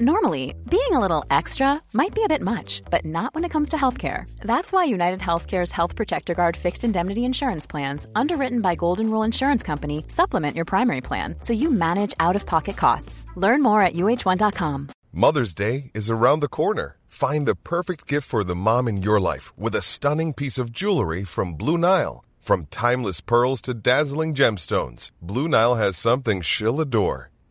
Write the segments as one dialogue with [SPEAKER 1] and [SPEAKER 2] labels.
[SPEAKER 1] Normally, being a little extra might be a bit much, but not when it comes to healthcare. That's why United Healthcare's Health Protector Guard fixed indemnity insurance plans, underwritten by Golden Rule Insurance Company, supplement your primary plan so you manage out-of-pocket costs. Learn more at uh1.com.
[SPEAKER 2] Mother's Day is around the corner. Find the perfect gift for the mom in your life with a stunning piece of jewelry from Blue Nile. From timeless pearls to dazzling gemstones, Blue Nile has something she'll adore.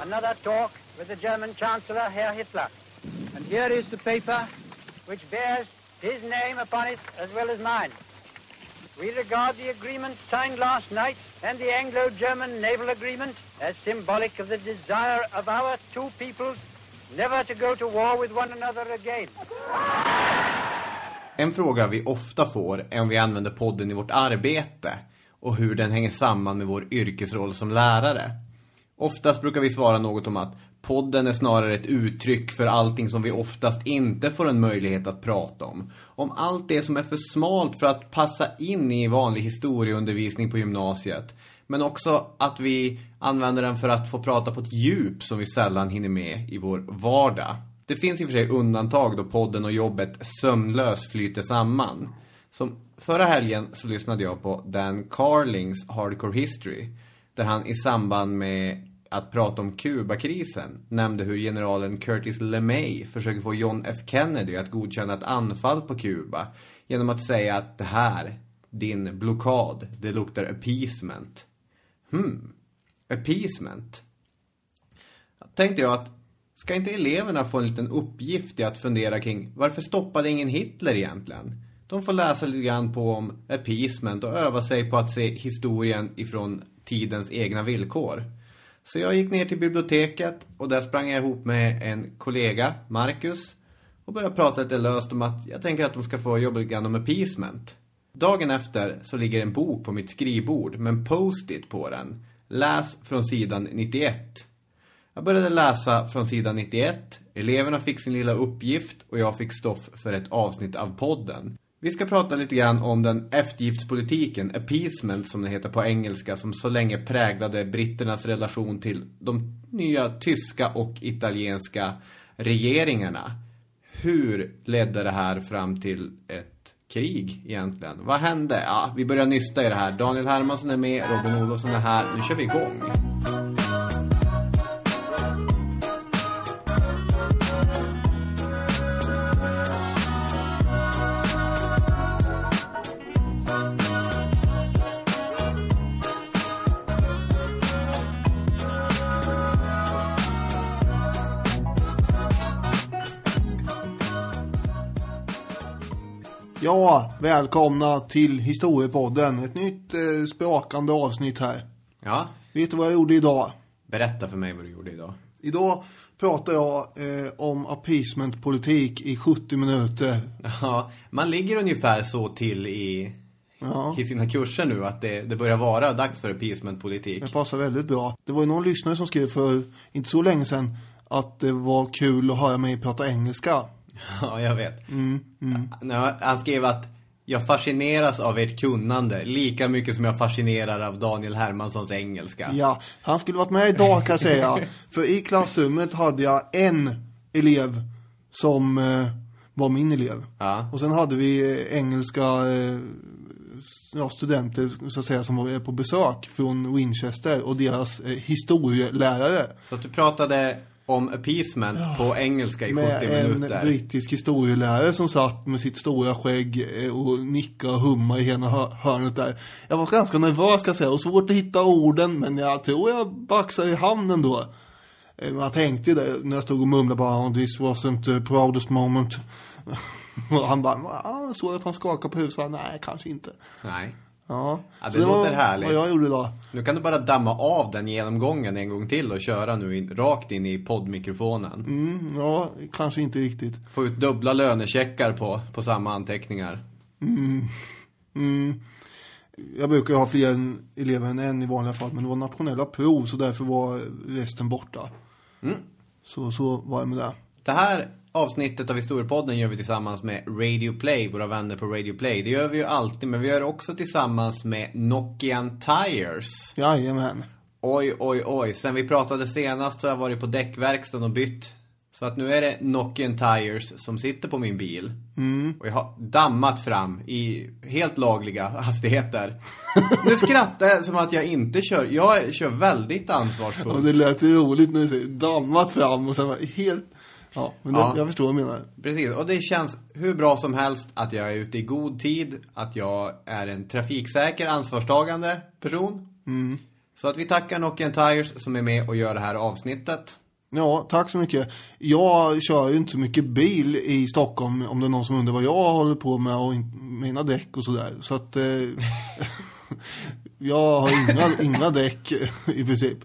[SPEAKER 3] Another talk with the German Chancellor, Herr Hitler. And here is the paper which bears his name upon it as well as mine. We regard the agreement signed last night and the Anglo-German naval agreement as symbolic of the desire of our two peoples never to go to war with one another again.
[SPEAKER 4] En fråga vi ofta får är om vi använder podden i vårt arbete och hur den hänger samman med vår yrkesroll som lärare. Oftast brukar vi svara något om att podden är snarare ett uttryck för allting som vi oftast inte får en möjlighet att prata om. Om allt det som är för smalt för att passa in i vanlig historieundervisning på gymnasiet. Men också att vi använder den för att få prata på ett djup som vi sällan hinner med i vår vardag. Det finns i och för sig undantag då podden och jobbet sömnlöst flyter samman. Som förra helgen så lyssnade jag på Dan Carlings Hardcore History. Där han i samband med att prata om Kubakrisen nämnde hur generalen Curtis LeMay försöker få John F Kennedy att godkänna ett anfall på Kuba genom att säga att det här, din blockad, det luktar appeasement. Hmm, appeasement. Tänkte jag att ska inte eleverna få en liten uppgift i att fundera kring varför stoppade ingen Hitler egentligen? De får läsa lite grann på om appeasement och öva sig på att se historien ifrån tidens egna villkor. Så jag gick ner till biblioteket och där sprang jag ihop med en kollega, Marcus, och började prata lite löst om att jag tänker att de ska få jobba lite grann om appeasement. Dagen efter så ligger en bok på mitt skrivbord med en post-it på den. Läs från sidan 91. Jag började läsa från sidan 91. Eleverna fick sin lilla uppgift och jag fick stoff för ett avsnitt av podden. Vi ska prata lite grann om den eftergiftspolitiken, appeasement som det heter på engelska, som så länge präglade britternas relation till de nya tyska och italienska regeringarna. Hur ledde det här fram till ett krig egentligen? Vad hände? Ja, vi börjar nysta i det här. Daniel Hermansson är med, Robin Olofsson är här. Nu kör vi igång.
[SPEAKER 5] Ja, välkomna till Historiepodden. Ett nytt eh, sprakande avsnitt här.
[SPEAKER 4] Ja,
[SPEAKER 5] Vet du vad jag gjorde idag?
[SPEAKER 4] berätta för mig vad du gjorde idag.
[SPEAKER 5] Idag pratar jag eh, om appeasementpolitik i 70 minuter.
[SPEAKER 4] Ja, man ligger ungefär så till i,
[SPEAKER 5] Ja.
[SPEAKER 4] i sina kurser nu att det, det börjar vara dags för appeasementpolitik.
[SPEAKER 5] Det passar väldigt bra. Det var ju någon lyssnare som skrev för inte så länge sedan att det var kul att höra mig prata engelska.
[SPEAKER 4] Ja, jag vet. Ja, han skrev att jag fascineras av ert kunnande lika mycket som jag fascinerar av Daniel Hermanssons engelska.
[SPEAKER 5] Ja, han skulle varit med idag kan jag säga. För i klassrummet hade jag en elev som eh, var min elev.
[SPEAKER 4] Ja.
[SPEAKER 5] Och sen hade vi eh, engelska eh, ja, studenter så att säga, som var på besök från Winchester och deras eh, historielärare.
[SPEAKER 4] Så att du pratade om appeasement på engelska i 70
[SPEAKER 5] Med en
[SPEAKER 4] minuter.
[SPEAKER 5] brittisk historielärare som satt med sitt stora skägg eh, och nickade och hummade i ena hör- hörnet där. Jag var ganska nervös ska jag säga och svårt att hitta orden men jag tror jag baxade i hamnen då. Eh, jag tänkte det när jag stod och mumlade bara "Oh, this wasn't the proudest moment. och han bara, ah, såg att han skakade på huvudet nej kanske inte.
[SPEAKER 4] Nej.
[SPEAKER 5] Ja,
[SPEAKER 4] Ja,
[SPEAKER 5] Så
[SPEAKER 4] det låter
[SPEAKER 5] var
[SPEAKER 4] härligt.
[SPEAKER 5] vad jag gjorde idag.
[SPEAKER 4] Nu kan du bara damma av den genomgången en gång till och köra nu in, rakt in i poddmikrofonen.
[SPEAKER 5] Mm, ja, kanske inte riktigt.
[SPEAKER 4] Få ut dubbla lönecheckar på, på samma anteckningar.
[SPEAKER 5] Jag brukar ju ha fler än- elever än en i vanliga fall, men det var nationella prov så därför var resten borta.
[SPEAKER 4] Mm.
[SPEAKER 5] Så, så var det med det.
[SPEAKER 4] Det här avsnittet av Historiepodden gör vi tillsammans med Radio Play, våra vänner på Radio Play. Det gör vi ju alltid, men vi gör det också tillsammans med Nokian Tires.
[SPEAKER 5] Jajamän.
[SPEAKER 4] Oj, oj, oj. Sen vi pratade senast så har jag varit på däckverkstaden och bytt. Så att nu är det Nokian Tires som sitter på min bil. Och jag har dammat fram i helt lagliga hastigheter. nu skrattar jag som att jag inte kör. Jag kör väldigt
[SPEAKER 5] Ja,
[SPEAKER 4] ansvarsfullt.
[SPEAKER 5] det lät ju roligt när du säger dammat fram och sen helt... Ja, men det,
[SPEAKER 4] Ja.
[SPEAKER 5] jag förstår vad du menar.
[SPEAKER 4] Precis, och det känns hur bra som helst att jag är ute i god tid, att jag är en trafiksäker, ansvarstagande person. Så att vi tackar Nokian Tires som är med och gör det här avsnittet.
[SPEAKER 5] Ja, tack så mycket. Jag kör ju inte så mycket bil i Stockholm om det är någon som undrar vad jag håller på med och in, mina däck och sådär. Så att eh, jag har inga, inga däck i princip.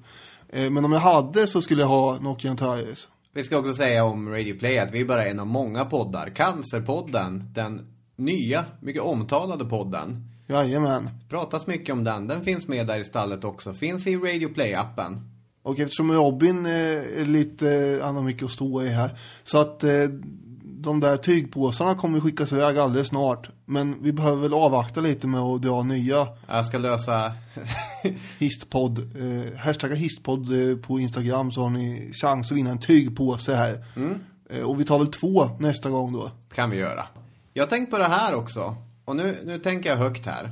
[SPEAKER 5] Eh, men om jag hade så skulle jag ha Nokian Tires.
[SPEAKER 4] Vi ska också säga om Radio Play att vi är bara en av många poddar. Cancerpodden, den nya, mycket omtalade podden.
[SPEAKER 5] Jajamän.
[SPEAKER 4] Pratas mycket om den. Den finns med där i stallet också. Finns i Radio Play-appen.
[SPEAKER 5] Och eftersom Robin eh, är lite, han har mycket att stå i här. Så att eh, de där tygpåsarna kommer skickas iväg alldeles snart. Men vi behöver väl avvakta lite med att dra nya
[SPEAKER 4] Jag ska lösa...
[SPEAKER 5] histpodd. Eh, hashtagga histpodd eh, på Instagram så har ni chans att vinna en tygpåse här. Eh, och vi tar väl två nästa gång då.
[SPEAKER 4] kan vi göra. Jag tänkt på det här också. Och nu, nu tänker jag högt här.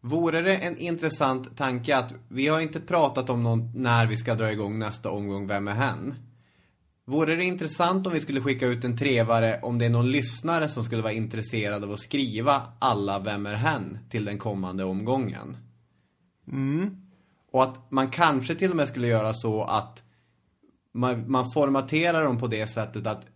[SPEAKER 4] Vore det en intressant tanke att vi har inte pratat om någon, när vi ska dra igång nästa omgång Vem är hen? Vore det intressant om vi skulle skicka ut en trevare om det är någon lyssnare som skulle vara intresserad av att skriva alla Vem är hen till den kommande omgången? Och att man kanske till och med skulle göra så att man, man formaterar dem på det sättet att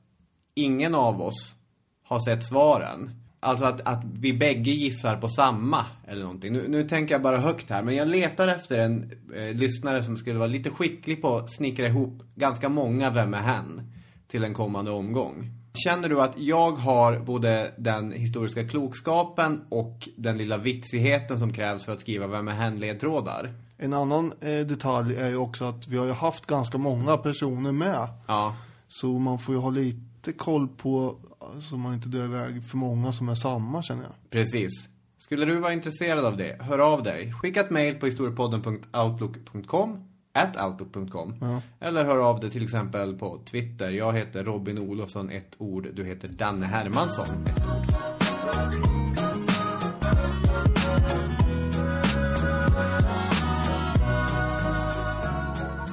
[SPEAKER 4] ingen av oss har sett svaren. Alltså att, att vi bägge gissar på samma eller någonting. Nu, nu tänker jag bara högt här, men jag letar efter en eh, lyssnare som skulle vara lite skicklig på att snickra ihop ganska många Vem är hen? till en kommande omgång. Känner du att jag har både den historiska klokskapen och den lilla vitsigheten som krävs för att skriva Vem är hen-ledtrådar?
[SPEAKER 5] En annan eh, detalj är ju också att vi har ju haft ganska många personer med.
[SPEAKER 4] Ja,
[SPEAKER 5] Så man får ju ha lite koll på så man inte drar iväg för många som är samma känner jag.
[SPEAKER 4] Precis. Skulle du vara intresserad av det, hör av dig. Skicka ett mail på historiepodden.outlook.com at outlook.com Eller hör av dig till exempel på Twitter. Jag heter Robin Olofsson, ett ord. Du heter Danne Hermansson, ett ord.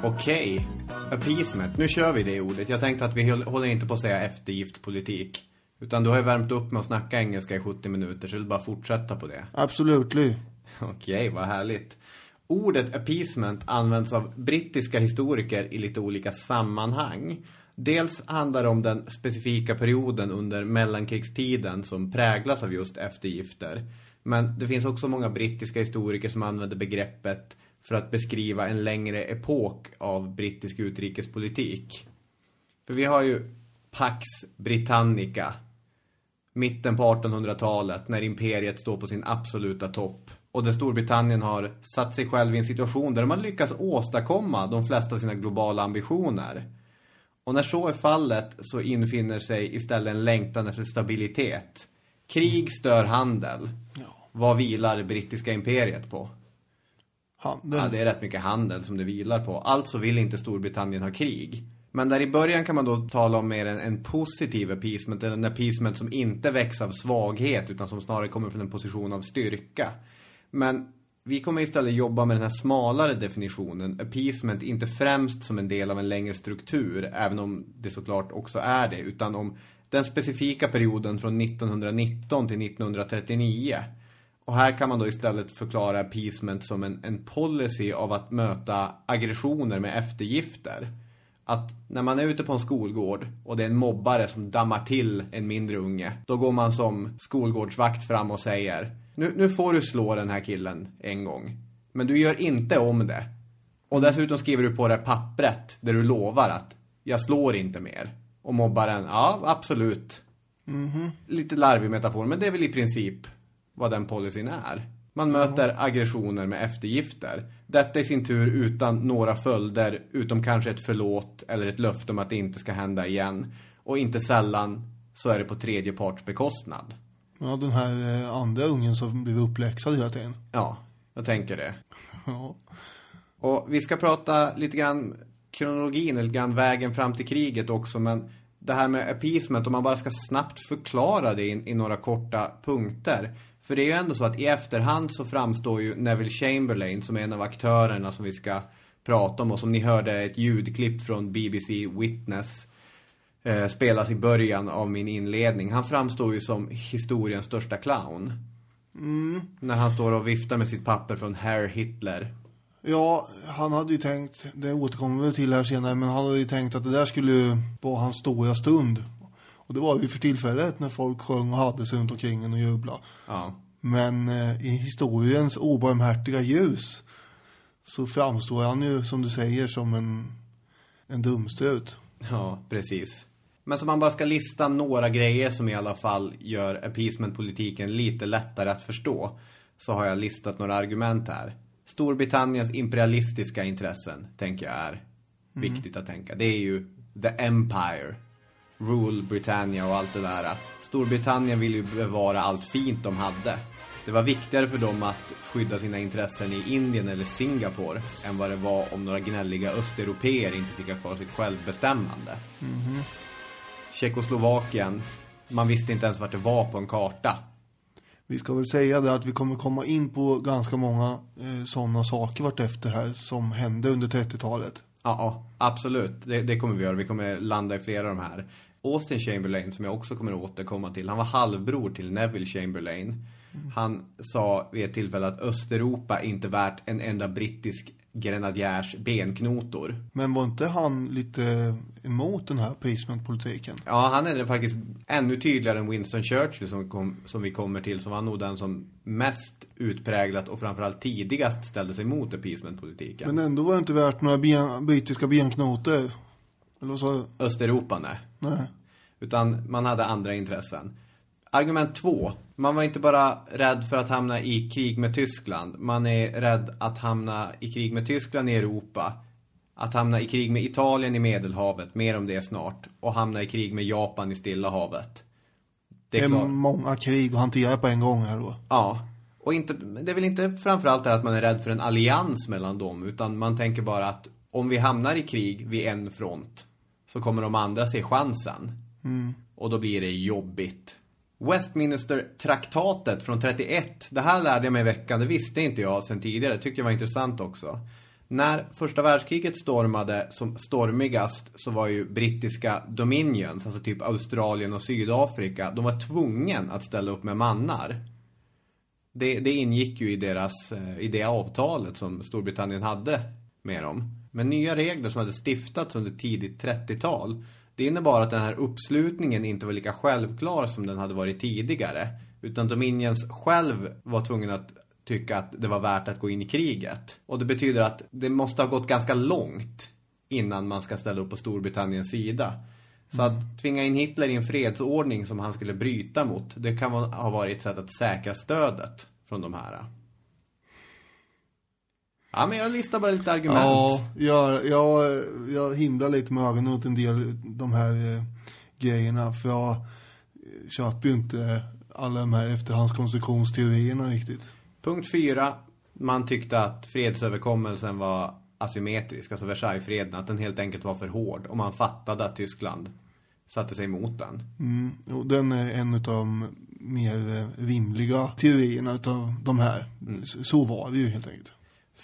[SPEAKER 4] Okej, appeasement. Nu kör vi det ordet. Jag tänkte att vi håll- håller inte på att säga eftergiftspolitik. Utan du har ju värmt upp med att snacka engelska i 70 minuter, så du bara fortsätta på det.
[SPEAKER 5] Absolutely.
[SPEAKER 4] Okej, vad härligt. Ordet appeasement används av brittiska historiker i lite olika sammanhang. Dels handlar det om den specifika perioden under mellankrigstiden som präglas av just eftergifter. Men det finns också många brittiska historiker som använder begreppet för att beskriva en längre epok av brittisk utrikespolitik. För vi har ju Pax Britannica, mitten på 1800-talet när imperiet står på sin absoluta topp. Och där Storbritannien har satt sig själv i en situation där de har lyckats åstadkomma de flesta av sina globala ambitioner. Och när så är fallet så infinner sig istället en längtan efter stabilitet. Krig stör handel. Vad vilar det brittiska imperiet på?
[SPEAKER 5] Handel.
[SPEAKER 4] Ja, det är rätt mycket handel som det vilar på. Alltså vill inte Storbritannien ha krig. Men där i början kan man då tala om mer en, en positiv appeasement, eller en appeasement som inte väcks av svaghet utan som snarare kommer från en position av styrka. Men vi kommer istället jobba med den här smalare definitionen. Appeasement inte främst som en del av en längre struktur, även om det såklart också är det, utan om den specifika perioden från 1919 till 1939. Och här kan man då istället förklara appeasement som en, en policy av att möta aggressioner med eftergifter. Att när man är ute på en skolgård och det är en mobbare som dammar till en mindre unge, då går man som skolgårdsvakt fram och säger nu, nu får du slå den här killen en gång. Men du gör inte om det. Och dessutom skriver du på det pappret där du lovar att jag slår inte mer. Och mobbaren, ja absolut. Lite larvig metafor, men det är väl i princip vad den policyn är. Man möter aggressioner med eftergifter. Detta i sin tur utan några följder, utom kanske ett förlåt eller ett löfte om att det inte ska hända igen. Och inte sällan så är det på tredje parts bekostnad.
[SPEAKER 5] Ja, den här eh, andra ungen som blev uppläxad hela tiden.
[SPEAKER 4] Ja, jag tänker det.
[SPEAKER 5] Ja.
[SPEAKER 4] Och vi ska prata lite grann kronologin, eller lite grann vägen fram till kriget också, men det här med appeasement, om man bara ska snabbt förklara det i, i några korta punkter. För det är ju ändå så att i efterhand så framstår ju Neville Chamberlain som en av aktörerna som vi ska prata om och som ni hörde ett ljudklipp från BBC Witness eh, spelas i början av min inledning. Han framstår ju som historiens största clown. När han står och viftar med sitt papper från Herr Hitler.
[SPEAKER 5] Ja, han hade ju tänkt, det återkommer vi till här senare, men han hade ju tänkt att det där skulle vara hans stora stund. Och det var ju för tillfället när folk sjöng och hade sig runt omkring en och jubla.
[SPEAKER 4] Ja.
[SPEAKER 5] Men eh, i historiens obarmhärtiga ljus så framstår han ju, som du säger, som en, en dumstrut.
[SPEAKER 4] Ja, precis. Men som man bara ska lista några grejer som i alla fall gör appeasement-politiken lite lättare att förstå. Så har jag listat några argument här. Storbritanniens imperialistiska intressen, tänker jag är viktigt att tänka. Det är ju the empire. Rule Britannia och allt det där. Storbritannien vill ju bevara allt fint de hade. Det var viktigare för dem att skydda sina intressen i Indien eller Singapore än vad det var om några gnälliga östeuropeer inte fick ha kvar sitt självbestämmande. Tjeckoslovakien, man visste inte ens vart det var på en karta.
[SPEAKER 5] Vi ska väl säga det att vi kommer komma in på ganska många eh, sådana saker vartefter här som hände under 30-talet.
[SPEAKER 4] Ja, ja absolut. Det, det kommer vi göra. Vi kommer landa i flera av de här. Austin Chamberlain, som jag också kommer återkomma till, han var halvbror till Neville Chamberlain. Han sa vid ett tillfälle att Östeuropa inte värt en enda brittisk grenadjärs benknotor.
[SPEAKER 5] Men var inte han lite emot den här appeasement-politiken?
[SPEAKER 4] Ja, han är det faktiskt ännu tydligare än Winston Churchill som, kom, som vi kommer till, som var nog den som mest utpräglat och framförallt tidigast ställde sig mot appeasement-politiken.
[SPEAKER 5] Men ändå var det inte värt några ben, brittiska benknotor. Eller du?
[SPEAKER 4] Östeuropa, nej.
[SPEAKER 5] Nej.
[SPEAKER 4] Utan man hade andra intressen. Argument två. Man var inte bara rädd för att hamna i krig med Tyskland. Man är rädd att hamna i krig med Tyskland i Europa. Att hamna i krig med Italien i Medelhavet. Mer om det snart. Och hamna i krig med Japan i Stilla havet.
[SPEAKER 5] Det är,
[SPEAKER 4] klart.
[SPEAKER 5] många krig att hantera på en gång här då.
[SPEAKER 4] Ja. Och inte, det är väl inte framförallt det att man är rädd för en allians mellan dem. Utan man tänker bara att om vi hamnar i krig vid en front. Så kommer de andra se chansen. Och då blir det jobbigt. Westminster-traktatet från 31. Det här lärde jag mig i veckan. Det visste inte jag sen tidigare. Det tyckte jag var intressant också. När första världskriget stormade som stormigast så var ju brittiska dominions, alltså typ Australien och Sydafrika, de var tvungen att ställa upp med mannar. Det, det ingick ju i deras, eh, i det avtalet som Storbritannien hade med dem. Men nya regler som hade stiftats under tidigt 30-tal, det innebar att den här uppslutningen inte var lika självklar som den hade varit tidigare. Utan Dominions själv var tvungen att tycka att det var värt att gå in i kriget. Och det betyder att det måste ha gått ganska långt innan man ska ställa upp på Storbritanniens sida. Så att tvinga in Hitler i en fredsordning som han skulle bryta mot, det kan ha varit ett sätt att säkra stödet från de här. Ja, men jag listar bara lite argument.
[SPEAKER 5] Ja, jag, jag, jag himlar lite med ögonen åt en del de här eh, grejerna. För jag eh, köper ju inte alla de här efterhandskonstruktionsteorierna riktigt.
[SPEAKER 4] Punkt fyra. Man tyckte att fredsöverkommelsen var asymmetrisk, alltså Versaillesfreden, att den helt enkelt var för hård. Och man fattade att Tyskland satte sig emot den.
[SPEAKER 5] Mm, och den är en av de mer eh, rimliga teorierna utav de här. Så, så var det ju helt enkelt.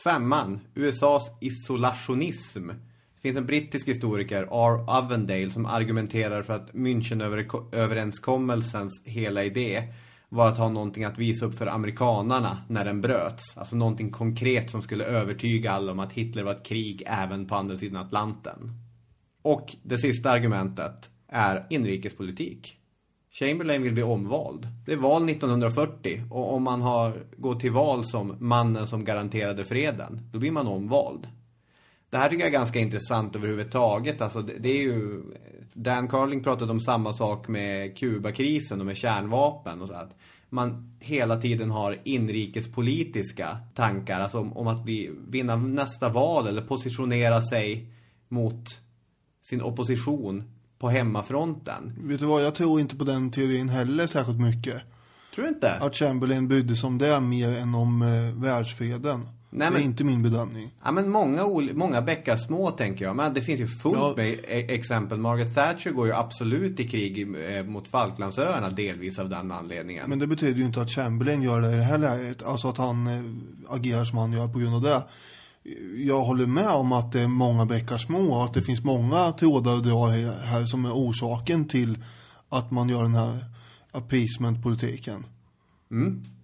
[SPEAKER 4] Femman, USAs isolationism. Det finns en brittisk historiker, R. Avendale, som argumenterar för att Münchenöverenskommelsens hela idé var att ha någonting att visa upp för amerikanarna när den bröts. Alltså någonting konkret som skulle övertyga alla om att Hitler var ett krig även på andra sidan Atlanten. Och det sista argumentet är inrikespolitik. Chamberlain vill bli omvald. Det är val 1940 och om man har gått till val som mannen som garanterade freden, då blir man omvald. Det här tycker jag är ganska intressant överhuvudtaget. Alltså det, det är ju... Dan Carling pratade om samma sak med Kubakrisen och med kärnvapen och så att man hela tiden har inrikespolitiska tankar, alltså om, om att bli, vinna nästa val eller positionera sig mot sin opposition på hemmafronten.
[SPEAKER 5] Vet du vad, jag tror inte på den teorin heller särskilt mycket.
[SPEAKER 4] Tror du inte?
[SPEAKER 5] Att Chamberlain brydde sig om det mer än om eh, världsfreden.
[SPEAKER 4] Nej,
[SPEAKER 5] Det
[SPEAKER 4] men-
[SPEAKER 5] är inte min bedömning.
[SPEAKER 4] Ja, men många, många bäckar små tänker jag. Men det finns ju fullt
[SPEAKER 5] Ja.
[SPEAKER 4] med e- exempel. Margaret Thatcher går ju absolut i krig eh, mot Falklandsöarna delvis av den anledningen.
[SPEAKER 5] Men det betyder ju inte att Chamberlain gör det i det här läget. Alltså att han eh, agerar som han gör på grund av det. Jag håller med om att det är många bäckar små och att det finns många trådar att dra här som är orsaken till att man gör den här appeasement-politiken.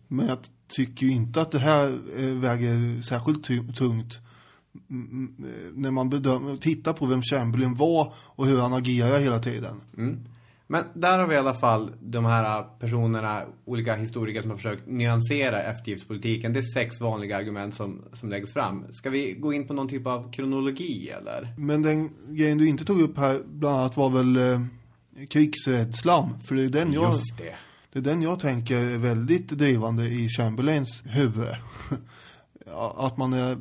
[SPEAKER 5] Men jag tycker ju inte att det här eh, väger särskilt tungt mm, eh, när man bedömer, tittar på vem Chamberlain var och hur han agerar hela tiden.
[SPEAKER 4] Men där har vi i alla fall de här personerna, olika historiker som har försökt nyansera eftergiftspolitiken. Det är sex vanliga argument som, som läggs fram. Ska vi gå in på någon typ av kronologi eller?
[SPEAKER 5] Men den grejen du inte tog upp här bland annat var väl eh, krigsrädslan. För det är den jag,
[SPEAKER 4] Just det.
[SPEAKER 5] det är den jag tänker är väldigt drivande i Chamberlains huvud. Att man är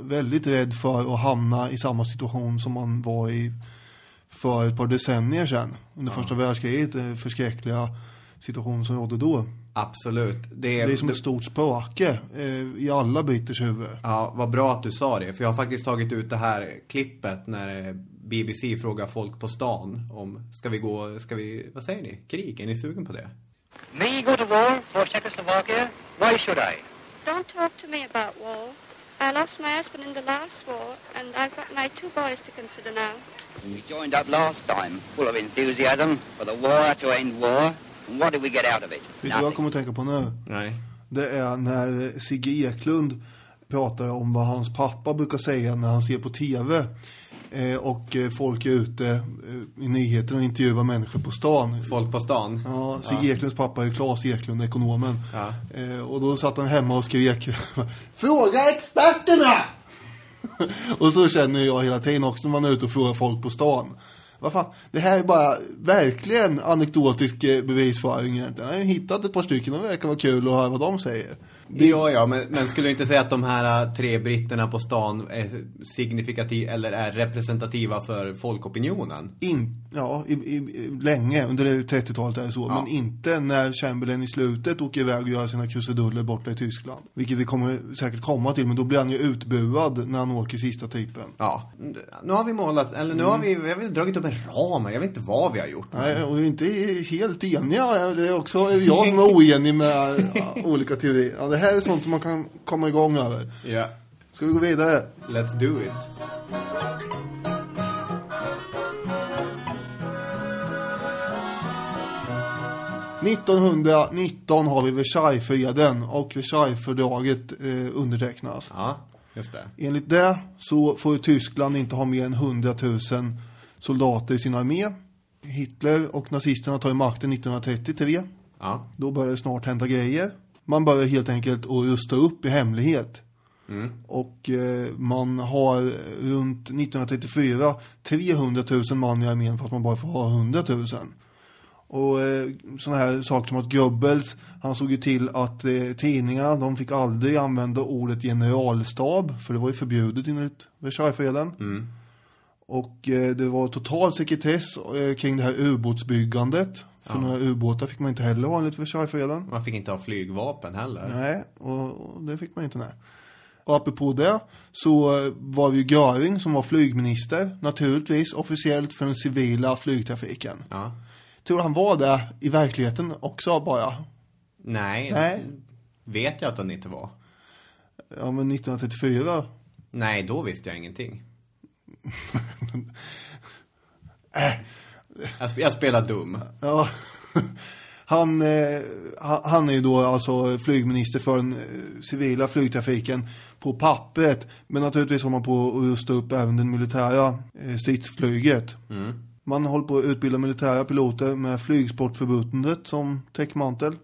[SPEAKER 5] väldigt rädd för att hamna i samma situation som man var i för ett par decennier sedan. Under första världskriget, den förskräckliga situation som rådde då.
[SPEAKER 4] Absolut. Det är,
[SPEAKER 5] Det är som ett stort spöke eh, i alla britters huvud.
[SPEAKER 4] Ja, vad bra att du sa det. För jag har faktiskt tagit ut det här klippet när eh, BBC frågar folk på stan om ska vi gå, ska vi, vad säger ni? Krig? Är ni sugen på det?
[SPEAKER 3] Me go to war for Czechoslovakia? Why should I?
[SPEAKER 6] Don't talk to me about war. I lost my husband in the last war, and I've got my two boys to consider now.
[SPEAKER 7] We joined up last time, full of enthusiasm for the war to end war. And what did we get out of it?
[SPEAKER 5] Vet du vad jag kommer att tänka på nu?
[SPEAKER 4] Nej.
[SPEAKER 5] Det är när Sigge Eklund pratar om vad hans pappa brukar säga när han ser på tv. Eh, och eh, folk är ute eh, i nyheterna och intervjuar människor på stan.
[SPEAKER 4] Folk på stan?
[SPEAKER 5] Ja, Sigge Eklunds pappa är Claes Eklund, ekonomen.
[SPEAKER 4] Ja.
[SPEAKER 5] Eh, och då satt han hemma och skrek Fråga experterna! och så känner jag hela tiden också när man är ute och frågar folk på stan. Vad fan, det här är bara verkligen anekdotisk eh, bevisföring egentligen. Jag har hittat ett par stycken och det verkar vara kul att höra vad de säger.
[SPEAKER 4] Ja, ja, men, men skulle du inte säga att de här äh, tre britterna på stan är signifikativa eller är representativa för folkopinionen?
[SPEAKER 5] In, ja, i, i, länge under det 30-talet är det så.
[SPEAKER 4] Ja.
[SPEAKER 5] Men inte när Chamberlain i slutet åker iväg och gör sina krusiduller borta i Tyskland. Vilket vi kommer säkert komma till. Men då blir han ju utbuad när han åker sista typen.
[SPEAKER 4] Ja, nu har vi målat, eller nu har vi, har väl dragit upp en ram. Jag vet inte vad vi har gjort.
[SPEAKER 5] Nej, och vi är inte helt eniga. Det är också jag som är oenig med olika teorier. Ja, det här är sånt som man kan komma igång över.
[SPEAKER 4] Ja,
[SPEAKER 5] Ska vi gå vidare?
[SPEAKER 4] let's do it.
[SPEAKER 5] — 1919 har vi Versaillesfreden och Versaillesfördraget eh, undertecknas.
[SPEAKER 4] Ja, just det.
[SPEAKER 5] Enligt det så får Tyskland inte ha mer än 100 000 soldater i sin armé. Hitler och nazisterna tar ju makten 1933.
[SPEAKER 4] Ja,
[SPEAKER 5] Då börjar det snart hända grejer. Man börjar helt enkelt att rusta upp i hemlighet. Och eh, man har runt 1934 300 000 man i armén fast man bara får ha 100 000. Och eh, sådana här saker som att Goebbels, han såg ju till att eh, tidningarna, de fick aldrig använda ordet generalstab, för det var ju förbjudet enligt Versaillesfreden. Och eh, det var total sekretess eh, kring det här ubåtsbyggandet. För några ubåtar fick man inte heller ha enligt Versaillesfreden.
[SPEAKER 4] man fick inte ha flygvapen heller.
[SPEAKER 5] Nej, och, och det fick man inte nej. Och apropå det så eh, var det ju Göring som var flygminister, naturligtvis officiellt för den civila flygtrafiken.
[SPEAKER 4] Ja.
[SPEAKER 5] Tror du han var det i verkligheten också bara?
[SPEAKER 4] Nej,
[SPEAKER 5] Nej.
[SPEAKER 4] vet jag att han inte var.
[SPEAKER 5] Ja, men 1934.
[SPEAKER 4] Nej, då visste jag ingenting.
[SPEAKER 5] Äh.
[SPEAKER 4] Jag, sp- jag spelar dum.
[SPEAKER 5] Ja. Han, eh, ha- han är ju då alltså flygminister för den eh, civila flygtrafiken på pappret. Men naturligtvis håller man på att rusta upp även den militära eh, stridsflyget. Man håller på att utbilda militära piloter med flygsportförbundet som täckmantel.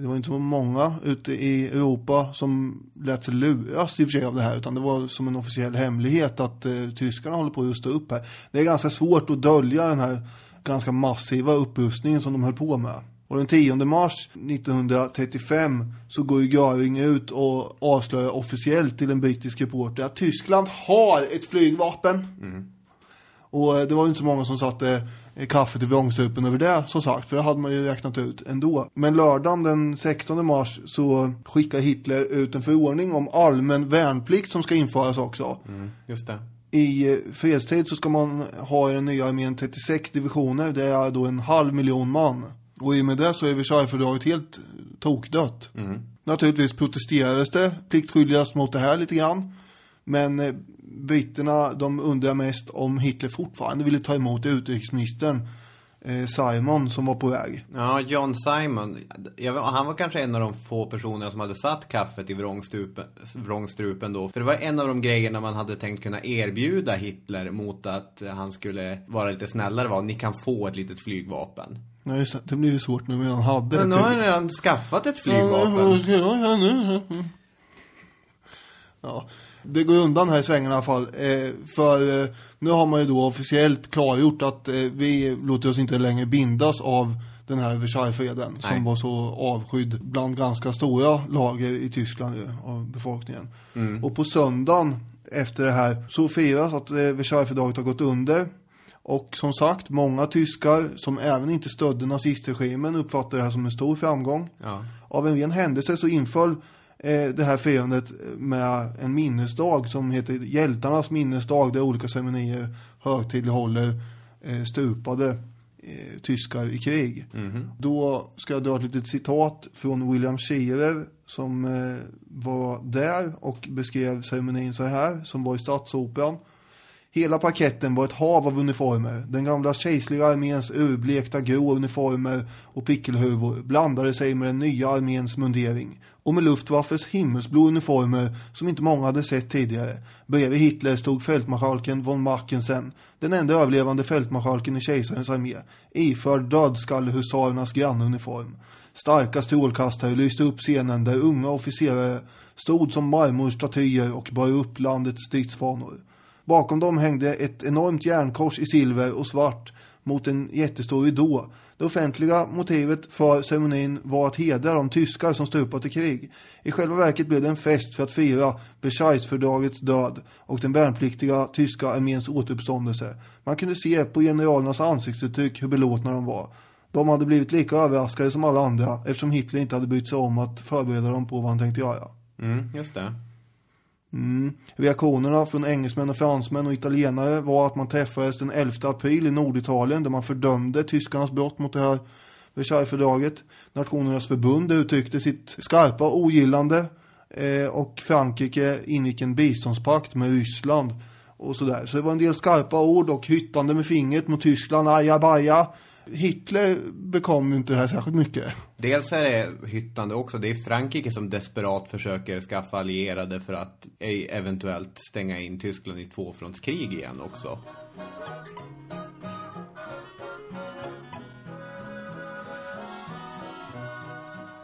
[SPEAKER 5] Det var inte så många ute i Europa som lät sig luras i och för sig av det här. Utan det var som en officiell hemlighet att eh, tyskarna håller på att rusta upp här. Det är ganska svårt att dölja den här ganska massiva upprustningen som de höll på med. Och den 10 mars 1935 så går ju Göring ut och avslöjar officiellt till en brittisk reporter att Tyskland har ett flygvapen. Och eh, det var ju inte så många som satte eh, kaffet i vrångstrupen över det som sagt, för det hade man ju räknat ut ändå. Men lördagen den 16 mars så skickar Hitler ut en förordning om allmän värnplikt som ska införas också.
[SPEAKER 4] Just det.
[SPEAKER 5] I eh, fredstid så ska man ha i den nya armén 36 divisioner, det är då en halv miljon man. Och i och med det så är Versaillesfördraget helt tokdött. Naturligtvis protesterades det pliktskyldigast mot det här lite grann. Men eh, britterna, de undrar mest om Hitler fortfarande ville ta emot utrikesministern eh, Simon som var på väg.
[SPEAKER 4] Ja, John Simon. Han var kanske en av de få personerna som hade satt kaffet i vrångstrupen, vrångstrupen då. För det var en av de grejerna man hade tänkt kunna erbjuda Hitler mot att han skulle vara lite snällare var. Ni kan få ett litet flygvapen.
[SPEAKER 5] Ja, just det, det blir ju svårt nu när han hade
[SPEAKER 4] Men nu
[SPEAKER 5] det.
[SPEAKER 4] har han redan skaffat ett
[SPEAKER 5] Ja,
[SPEAKER 4] flygvapen.
[SPEAKER 5] ja, ja, nu. Ja, det går undan här i svängen i alla fall. Eh, för eh, nu har man ju då officiellt klargjort att eh, vi låter oss inte längre bindas av den här Versaillesfreden som var så avskydd bland ganska stora lager i Tyskland ju, av befolkningen. Och på söndagen efter det här så firas att eh, Versaillesfördraget har gått under. Och som sagt, många tyskar som även inte stödde nazistregimen uppfattar det här som en stor framgång.
[SPEAKER 4] Ja.
[SPEAKER 5] Av en ren händelse så inföll det här firandet med en minnesdag som heter Hjältarnas minnesdag där olika ceremonier högtidlighåller eh, stupade eh, tyskar i krig. Då ska jag dra ett litet citat från William Scherer som eh, var där och beskrev ceremonin så här, som var i Stadsoperan. Hela paketten var ett hav av uniformer. Den gamla kejserliga arméns urblekta grå uniformer och pickelhuvor blandade sig med den nya arméns mundering. Och med Luftwaffes himmelsblå uniformer som inte många hade sett tidigare. Bredvid Hitler stod fältmarskalken von Mackensen, den enda överlevande fältmarskalken i kejsarens armé, iförd dödskallehusarernas grannuniform. Starka strålkastare lyste upp scenen där unga officerare stod som marmorstatyer och bar upp landets stridsfanor. Bakom dem hängde ett enormt järnkors i silver och svart mot en jättestor ridå. Det offentliga motivet för ceremonin var att hedra de tyskar som stupat i krig. I själva verket blev det en fest för att fira Versaillesfördragets död och den värnpliktiga tyska arméns återuppståndelse. Man kunde se på generalernas ansiktsuttryck hur belåtna de var. De hade blivit lika överraskade som alla andra eftersom Hitler inte hade brytt sig om att förbereda dem på vad han tänkte göra.
[SPEAKER 4] Mm, just det. Mm.
[SPEAKER 5] Reaktionerna från engelsmän och fransmän och italienare var att man träffades den 11 april i Norditalien där man fördömde tyskarnas brott mot det här Versaillesfördraget. Nationernas förbund uttryckte sitt skarpa ogillande eh, och Frankrike ingick en biståndspakt med Ryssland och sådär. Så det var en del skarpa ord och hyttande med fingret mot Tyskland, ajabaja. Hitler bekom ju inte det här särskilt mycket.
[SPEAKER 4] Dels är det hyttande också. Det är Frankrike som desperat försöker skaffa allierade för att ej eventuellt stänga in Tyskland i tvåfrontskrig igen också.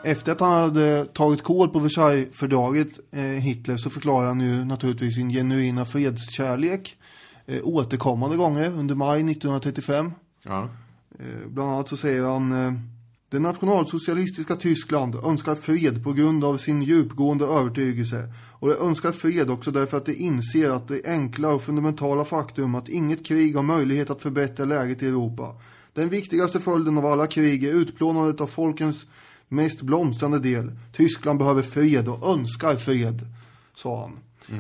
[SPEAKER 5] Efter att han hade tagit koll på Versaillesfördraget, eh, Hitler, så förklarar han ju naturligtvis sin genuina fredskärlek eh, återkommande gånger under maj 1935.
[SPEAKER 4] Ja.
[SPEAKER 5] Eh, bland annat så säger han eh, det nationalsocialistiska Tyskland önskar fred på grund av sin djupgående övertygelse och det önskar fred också därför att det inser att det enkla och fundamentala faktum att inget krig har möjlighet att förbättra läget i Europa. Den viktigaste följden av alla krig är utplånandet av folkens mest blomstrande del. Tyskland behöver fred och önskar fred, sa han.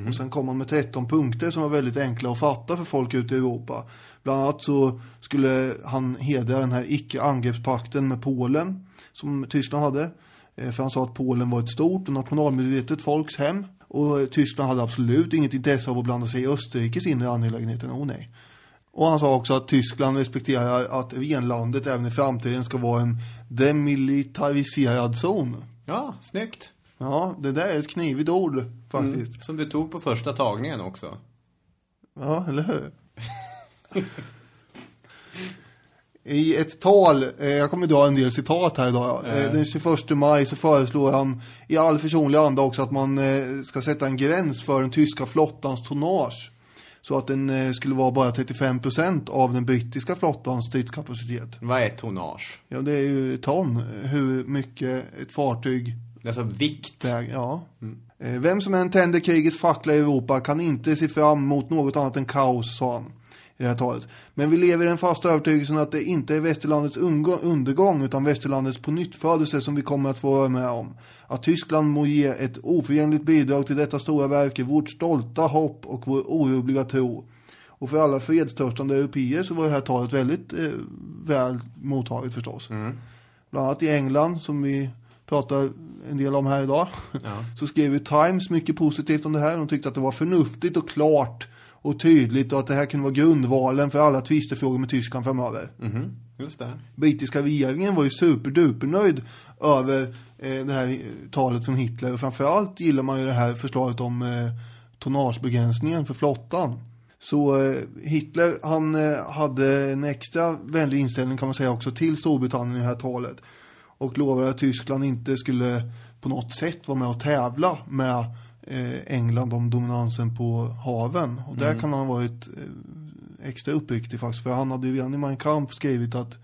[SPEAKER 5] Och sen kom han med 13 punkter som var väldigt enkla att fatta för folk ute i Europa. Bland annat så skulle han hedra den här icke-angreppspakten med Polen som Tyskland hade. Eh, För han sa att Polen var ett stort och nationalmedvetet folks hem. Och Tyskland hade absolut inget intresse av att blanda sig i Österrikes inre angelägenheter. Oh nej. Och han sa också att Tyskland respekterar att renlandet även i framtiden ska vara en demilitariserad zon.
[SPEAKER 4] Ja, snyggt.
[SPEAKER 5] Ja, det där är ett knivigt ord faktiskt.
[SPEAKER 4] Mm, som du tog på första tagningen också.
[SPEAKER 5] Ja, eller hur? I ett tal, eh, jag kommer dra en del citat här idag. Eh, den 21 maj så föreslår han i all försonlig anda också att man eh, ska sätta en gräns för den tyska flottans tonnage. Så att den eh, skulle vara bara 35% av den brittiska flottans stridskapacitet.
[SPEAKER 4] Vad är tonnage?
[SPEAKER 5] Ja, det är ju ton. Hur mycket ett fartyg
[SPEAKER 4] Alltså vikt.
[SPEAKER 5] väger. Ja. Eh, Vem som än tänder krigets fackla i Europa kan inte se fram mot något annat än kaos, sa han i det här talet. Men vi lever i den fasta övertygelsen att det inte är västerlandets undergång utan västerlandets pånyttfödelse som vi kommer att få vara med om. Att Tyskland må ge ett oförenligt bidrag till detta stora verk är vårt stolta hopp och vår orubbliga tro. Och för alla fredstörstande europeer så var det här talet väldigt eh, väl mottaget förstås. Bland annat i England som vi pratar en del om här idag. Så skrev ju Times mycket positivt om det här. De tyckte att det var förnuftigt och klart och tydligt och att det här kunde vara grundvalen för alla tvistefrågor med Tyskland framöver.
[SPEAKER 4] Mhm, just det.
[SPEAKER 5] Brittiska regeringen var ju superdupernöjd över eh, det här eh, talet från Hitler och framförallt gillar man ju det här förslaget om eh, tonnagebegränsningen för flottan. Så eh, Hitler han eh, hade en extra vänlig inställning kan man säga också till Storbritannien i det här talet. Och lovade att Tyskland inte skulle på något sätt vara med och tävla med eh, England om dominansen på haven. Och där kan han ha varit eh, extra uppriktig faktiskt. För han hade ju redan i Mein Kampf skrivit att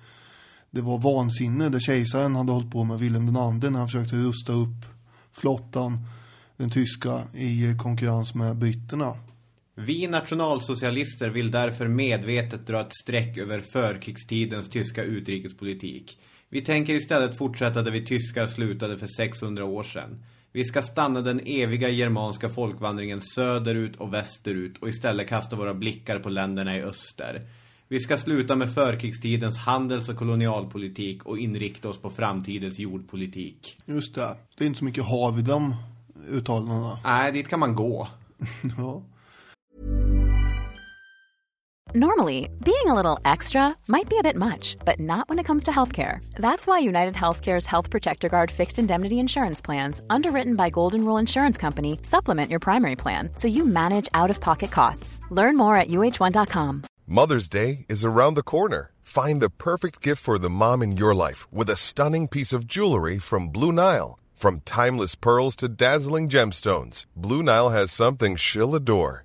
[SPEAKER 5] det var vansinne det kejsaren hade hållit på med Wilhelm II när han försökte rusta upp flottan, den tyska, i konkurrens med britterna.
[SPEAKER 4] Vi nationalsocialister vill därför medvetet dra ett streck över förkrigstidens tyska utrikespolitik. Vi tänker istället fortsätta där vi tyskar slutade för 600 år sedan. Vi ska stanna den eviga germanska folkvandringen söderut och västerut och istället kasta våra blickar på länderna i öster. Vi ska sluta med förkrigstidens handels- och kolonialpolitik och inrikta oss på framtidens jordpolitik.
[SPEAKER 5] Just det, det är inte så mycket hav i de uttalandena.
[SPEAKER 4] Nej, dit kan man gå.
[SPEAKER 5] ja.
[SPEAKER 1] Normally, being a little extra might be a bit much, but not when it comes to healthcare. That's why United Healthcare's Health Protector Guard fixed indemnity insurance plans, underwritten by Golden Rule Insurance Company, supplement your primary plan so you manage out of pocket costs. Learn more at uh1.com.
[SPEAKER 2] Mother's Day is around the corner. Find the perfect gift for the mom in your life with a stunning piece of jewelry from Blue Nile. From timeless pearls to dazzling gemstones, Blue Nile has something she'll adore.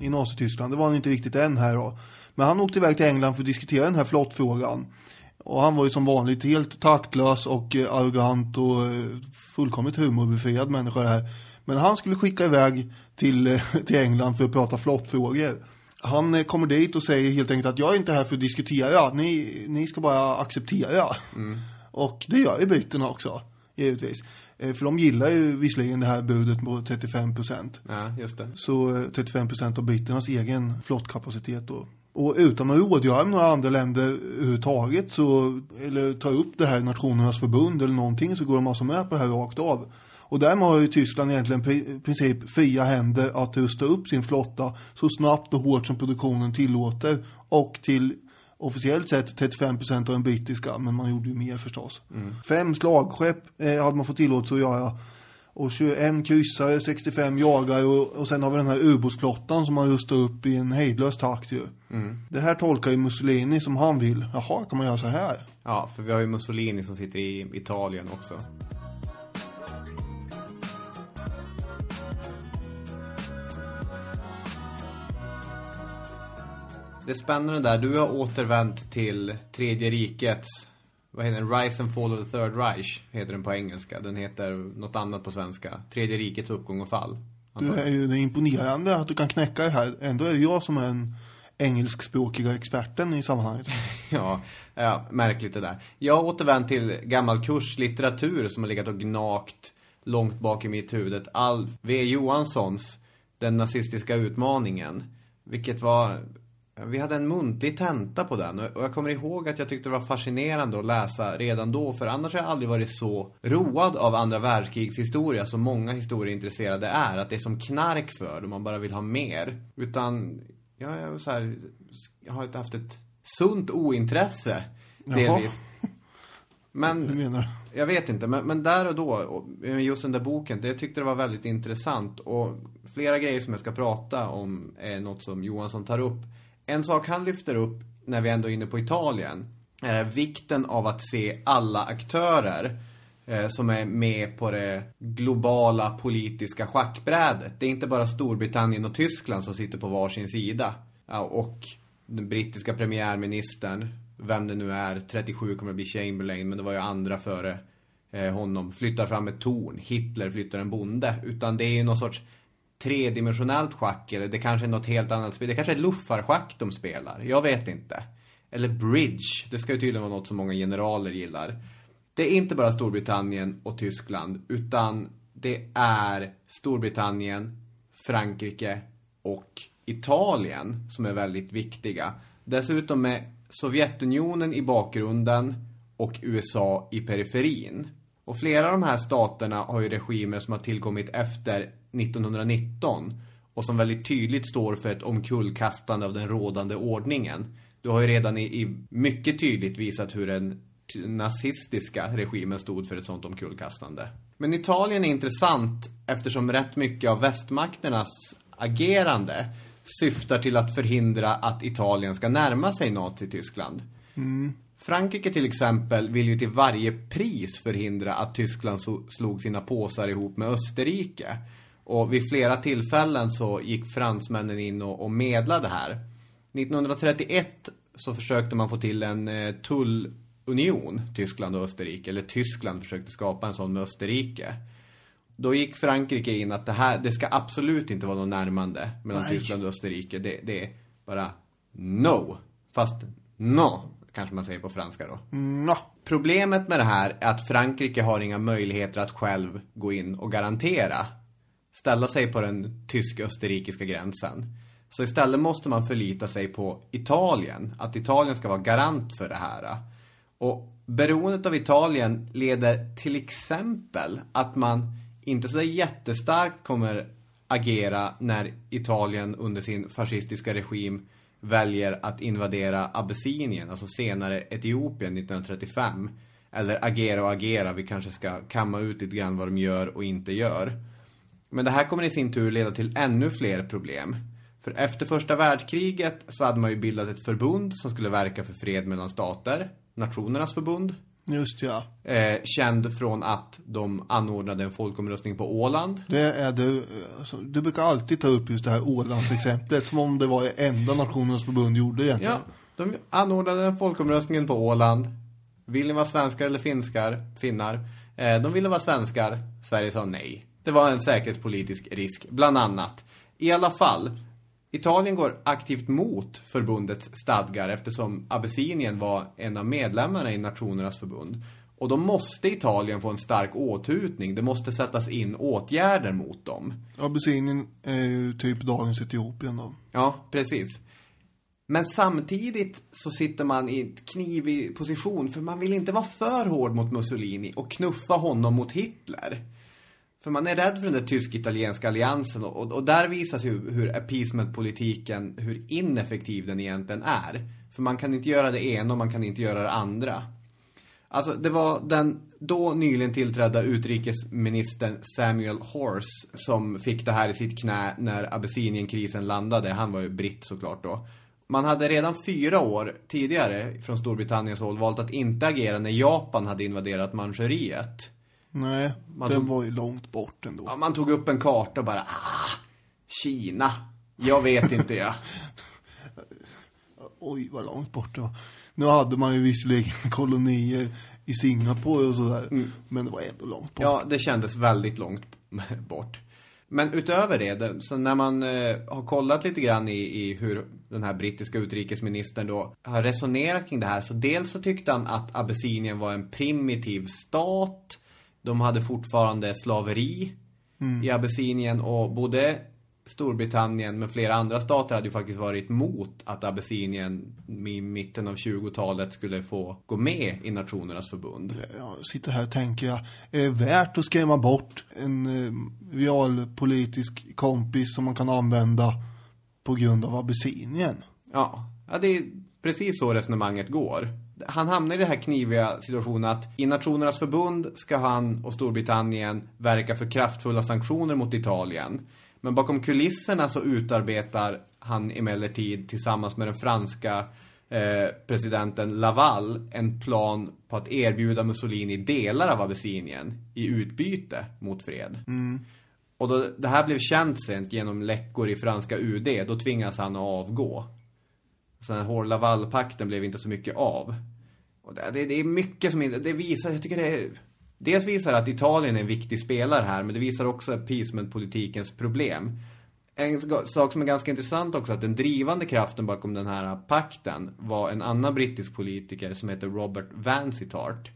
[SPEAKER 5] i Nazityskland. Det var han inte riktigt än här då. Men han åkte iväg till England för att diskutera den här flottfrågan. Och han var ju som vanligt helt taktlös och eh, arrogant och eh, fullkomligt humorbefriad människa det här. Men han skulle skicka iväg till, eh, till England för att prata flottfrågor. Han kommer dit och säger helt enkelt att jag är inte här för att diskutera, ni, ni ska bara acceptera. Och det gör ju britterna också, givetvis. Eh, För de gillar ju visserligen det här budet på 35 procent.
[SPEAKER 4] Ja, just det.
[SPEAKER 5] Så eh, 35 procent av britternas egen flottkapacitet då. Och utan att rådgöra med några andra länder överhuvudtaget så, eller ta upp det här Nationernas förbund eller någonting så går de alltså med på det här rakt av. Och därmed har ju Tyskland egentligen i princip fria händer att rusta upp sin flotta så snabbt och hårt som produktionen tillåter och till officiellt sett 35% av den brittiska, men man gjorde ju mer förstås. Fem slagskepp eh, hade man fått tillåtelse att göra. Och 21 kryssare, 65 jagare och, och sen har vi den här ubåtsflottan som man rustar upp i en hejdlös takt ju. Det här tolkar ju Mussolini som han vill. Jaha, kan man göra så här?
[SPEAKER 4] Ja, för vi har ju Mussolini som sitter i Italien också. Det är spännande där. Du har återvänt till Tredje rikets, vad heter den? Rise and Fall of the Third Reich heter den på engelska. Den heter något annat på svenska. Tredje rikets uppgång och fall.
[SPEAKER 5] Du är ju det är imponerande att du kan knäcka det här. Ändå är det jag som är den engelskspråkiga experten i sammanhanget.
[SPEAKER 4] Ja, ja, märkligt det där. Jag har återvänt till gammal kurslitteratur som har legat och gnagt långt bak i mitt huvud. Alf V. Johanssons Den nazistiska utmaningen. Vilket var... Vi hade en muntlig tenta på den och jag kommer ihåg att jag tyckte det var fascinerande att läsa redan då för annars har jag aldrig varit så road av andra världskrigs historia som många historieintresserade är. Att det är som knark för och man bara vill ha mer. Utan, ja, jag, så här, jag har haft ett sunt ointresse delvis. Men
[SPEAKER 5] menar du?
[SPEAKER 4] jag vet inte, men, men där och då, och just den där boken, det, jag tyckte det var väldigt intressant. Och flera grejer som jag ska prata om är något som Johansson tar upp. En sak han lyfter upp, när vi ändå är inne på Italien, är vikten av att se alla aktörer eh, som är med på det globala politiska schackbrädet. Det är inte bara Storbritannien och Tyskland som sitter på varsin sida. Ja, och den brittiska premiärministern, vem det nu är, 37 kommer att bli Chamberlain, men det var ju andra före eh, honom, flyttar fram ett torn. Hitler flyttar en bonde. Utan det är ju någon sorts tredimensionellt schack, eller det kanske är något helt annat spel. Det kanske är luffarschack de spelar, jag vet inte. Eller bridge, det ska ju tydligen vara något som många generaler gillar. Det är inte bara Storbritannien och Tyskland, utan det är Storbritannien, Frankrike och Italien som är väldigt viktiga. Dessutom med Sovjetunionen i bakgrunden och USA i periferin. Och flera av de här staterna har ju regimer som har tillkommit efter 1919 och som väldigt tydligt står för ett omkullkastande av den rådande ordningen. Du har ju redan i, i mycket tydligt visat hur den nazistiska regimen stod för ett sånt omkullkastande. Men Italien är intressant eftersom rätt mycket av västmakternas agerande syftar till att förhindra att Italien ska närma sig Nazi-Tyskland. Frankrike till exempel vill ju till varje pris förhindra att Tyskland slog sina påsar ihop med Österrike. Och vid flera tillfällen så gick fransmännen in och, och medlade här. 1931 så försökte man få till en eh, tullunion, Tyskland och Österrike. Eller Tyskland försökte skapa en sån med Österrike. Då gick Frankrike in att det här, det ska absolut inte vara något närmande mellan
[SPEAKER 5] Nej.
[SPEAKER 4] Tyskland och Österrike. Det, det är bara no. Fast no, kanske man säger på franska då.
[SPEAKER 5] Nå.
[SPEAKER 4] Problemet med det här är att Frankrike har inga möjligheter att själv gå in och garantera. Ställa sig på den tysk-österrikiska gränsen. Så istället måste man förlita sig på Italien. Att Italien ska vara garant för det här. Och beroendet av Italien leder till exempel att man inte så jättestarkt kommer agera när Italien under sin fascistiska regim väljer att invadera Abessinien, alltså senare Etiopien 1935. Eller agera och agera, vi kanske ska kamma ut lite grann vad de gör och inte gör. Men det här kommer i sin tur leda till ännu fler problem. För efter första världskriget så hade man ju bildat ett förbund som skulle verka för fred mellan stater. Nationernas förbund.
[SPEAKER 5] Just ja.
[SPEAKER 4] Eh, känd från att de anordnade en folkomröstning på Åland.
[SPEAKER 5] Det är eh, alltså, du brukar alltid ta upp just det här Ålandsexemplet som om det var det enda Nationernas förbund gjorde egentligen.
[SPEAKER 4] Ja, de anordnade en folkomröstningen på Åland. Vill ni vara svenskar eller finskar, finnar? Eh, de ville vara svenskar. Sverige sa nej. Det var en säkerhetspolitisk risk, bland annat. I alla fall, Italien går aktivt mot förbundets stadgar eftersom Abessinien var en av medlemmarna i Nationernas förbund. Och då måste Italien få en stark åthutning. Det måste sättas in åtgärder mot dem.
[SPEAKER 5] Abessinien är ju typ dagens Etiopien då.
[SPEAKER 4] Ja, precis. Men samtidigt så sitter man i ett knivig position för man vill inte vara för hård mot Mussolini och knuffa honom mot Hitler. För man är rädd för den där tysk-italienska alliansen och, och, och där visas ju hur appeasement-politiken, hur ineffektiv den egentligen är. För man kan inte göra det ena och man kan inte göra det andra. Alltså, det var den då nyligen tillträdda utrikesministern Samuel Horse som fick det här i sitt knä när Abessinienkrisen landade. Han var ju britt såklart då. Man hade redan fyra år tidigare från Storbritanniens håll valt att inte agera när Japan hade invaderat Manchuriet.
[SPEAKER 5] Nej,
[SPEAKER 4] Man
[SPEAKER 5] den
[SPEAKER 4] tog-
[SPEAKER 5] var ju långt bort ändå.
[SPEAKER 4] Ja, man tog upp en karta och bara, ah, Kina. Jag vet inte jag.
[SPEAKER 5] Oj, vad långt bort det var. Nu hade man ju visserligen kolonier i Singapore och sådär. Men det var ändå långt bort.
[SPEAKER 4] Ja, det kändes väldigt långt bort. Men utöver det, det- så när man eh, har kollat lite grann i, i hur den här brittiska utrikesministern då har resonerat kring det här. Så dels så tyckte han att Abessinien var en primitiv stat. De hade fortfarande slaveri i Abessinien och både Storbritannien men flera andra stater hade ju faktiskt varit mot att Abessinien i mitten av 20-talet skulle få gå med i Nationernas förbund.
[SPEAKER 5] Jag sitter här och tänker jag, är det värt att skrämma bort en eh, realpolitisk kompis som man kan använda på grund av Abessinien?
[SPEAKER 4] Ja, ja, det är precis så resonemanget går. Han hamnar i den här kniviga situationen att i Nationernas förbund ska han och Storbritannien verka för kraftfulla sanktioner mot Italien. Men bakom kulisserna så utarbetar han emellertid tillsammans med den franska eh, presidenten Laval en plan på att erbjuda Mussolini delar av Abessinien i utbyte mot fred. Och då det här blev känt sent genom läckor i franska UD, då tvingas han att avgå. Här Laval-pakten blev inte så mycket av. Och det, det, är mycket som inte, det visar, jag tycker det är, dels visar att Italien är en viktig spelare här, men det visar också appeasement-politikens problem. En sak som är ganska intressant också, att den drivande kraften bakom den här pakten var en annan brittisk politiker som heter Robert Vansittart.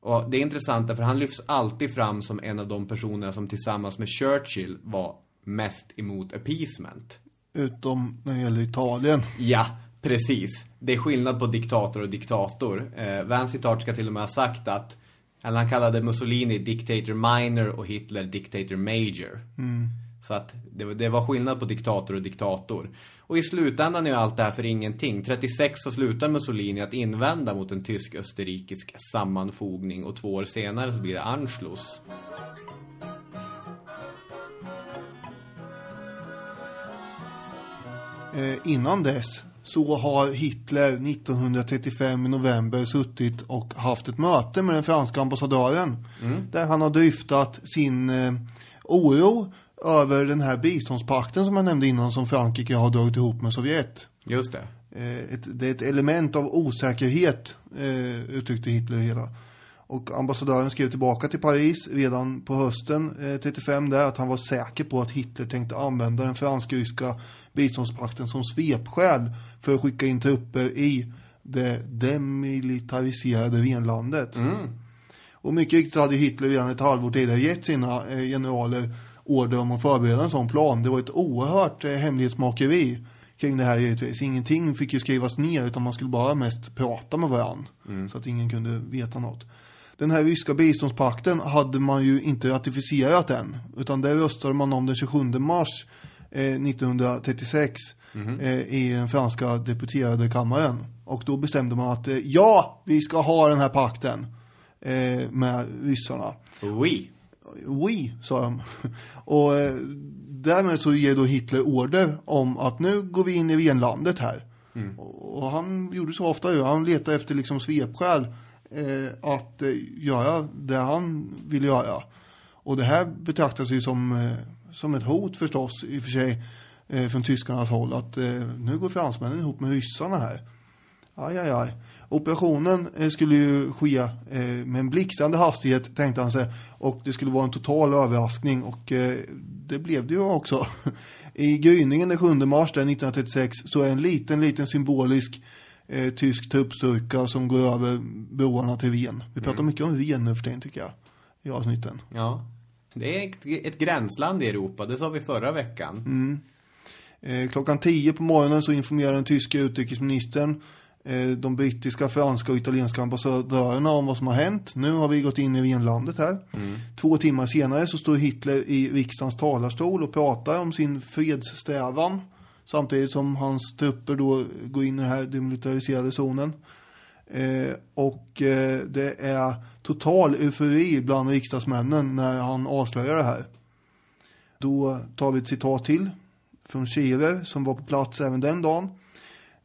[SPEAKER 4] Och det är intressant för han lyfts alltid fram som en av de personer som tillsammans med Churchill var mest emot appeasement.
[SPEAKER 5] Utom när det gäller Italien.
[SPEAKER 4] Ja, precis. Det är skillnad på diktator och diktator. Eh, Vansittart ska till och med ha sagt att eller han kallade Mussolini dictator minor och Hitler dictator major. Så att det, var- det var skillnad på diktator och diktator. Och i slutändan är allt det här för ingenting. 36 så slutar Mussolini att invända mot en tysk-österrikisk sammanfogning och två år senare så blir det Anschluss.
[SPEAKER 5] Eh, innan dess så har Hitler 1935 i november suttit och haft ett möte med den franska ambassadören. Där han har dryftat sin eh, oro över den här biståndspakten som jag nämnde innan som Frankrike har dragit ihop med Sovjet.
[SPEAKER 4] Just det.
[SPEAKER 5] Eh, ett, det är ett element av osäkerhet, eh, uttryckte Hitler hela. Och ambassadören skrev tillbaka till Paris redan på hösten eh, 35 där att han var säker på att Hitler tänkte använda den fransk-ryska biståndspakten som svepskäl för att skicka in trupper i det demilitariserade renlandet. Och mycket riktigt så hade Hitler redan ett halvår tidigare gett sina eh, generaler order om att förbereda en sån plan. Det var ett oerhört eh, hemlighetsmakeri kring det här givetvis. Ingenting fick ju skrivas ner utan man skulle bara mest prata med varandra. Så att ingen kunde veta något. Den här ryska biståndspakten hade man ju inte ratificerat än. Utan det röstade man om den 27 mars 1936 eh, i den franska deputerade kammaren. Och då bestämde man att eh, ja, vi ska ha den här pakten eh, med ryssarna.
[SPEAKER 4] Oui.
[SPEAKER 5] Oui, sa de. Och eh, därmed så ger då Hitler order om att nu går vi in i renlandet här. Och, och han gjorde så ofta ju. Han letade efter liksom svepskäl eh, att eh, göra det han ville göra. Och det här betraktas ju som, eh, som ett hot förstås i och för sig eh, från tyskarnas håll. Att eh, nu går fransmännen ihop med ryssarna här. Aj, aj, aj. Operationen eh, skulle ju ske eh, med en blixtrande hastighet tänkte han sig. Och det skulle vara en total överraskning och eh, det blev det ju också. I gryningen den 7 mars där 1936 så är en liten, liten symbolisk eh, tysk truppstyrka som går över broarna till Ven. Vi pratar mycket om Ven nu för tiden tycker jag. I avsnitten.
[SPEAKER 4] Ja. Det är ett, ett gränsland i Europa, det sa vi förra veckan.
[SPEAKER 5] Eh, klockan 10 på morgonen så informerar den tyska utrikesministern eh, de brittiska, franska och italienska ambassadörerna om vad som har hänt. Nu har vi gått in i renlandet här. Två timmar senare så står Hitler i riksdagens talarstol och pratar om sin fredssträvan Samtidigt som hans trupper då går in i den här demilitariserade zonen. Eh, och eh, det är total eufori bland riksdagsmännen när han avslöjar det här. Då tar vi ett citat till från Schierer som var på plats även den dagen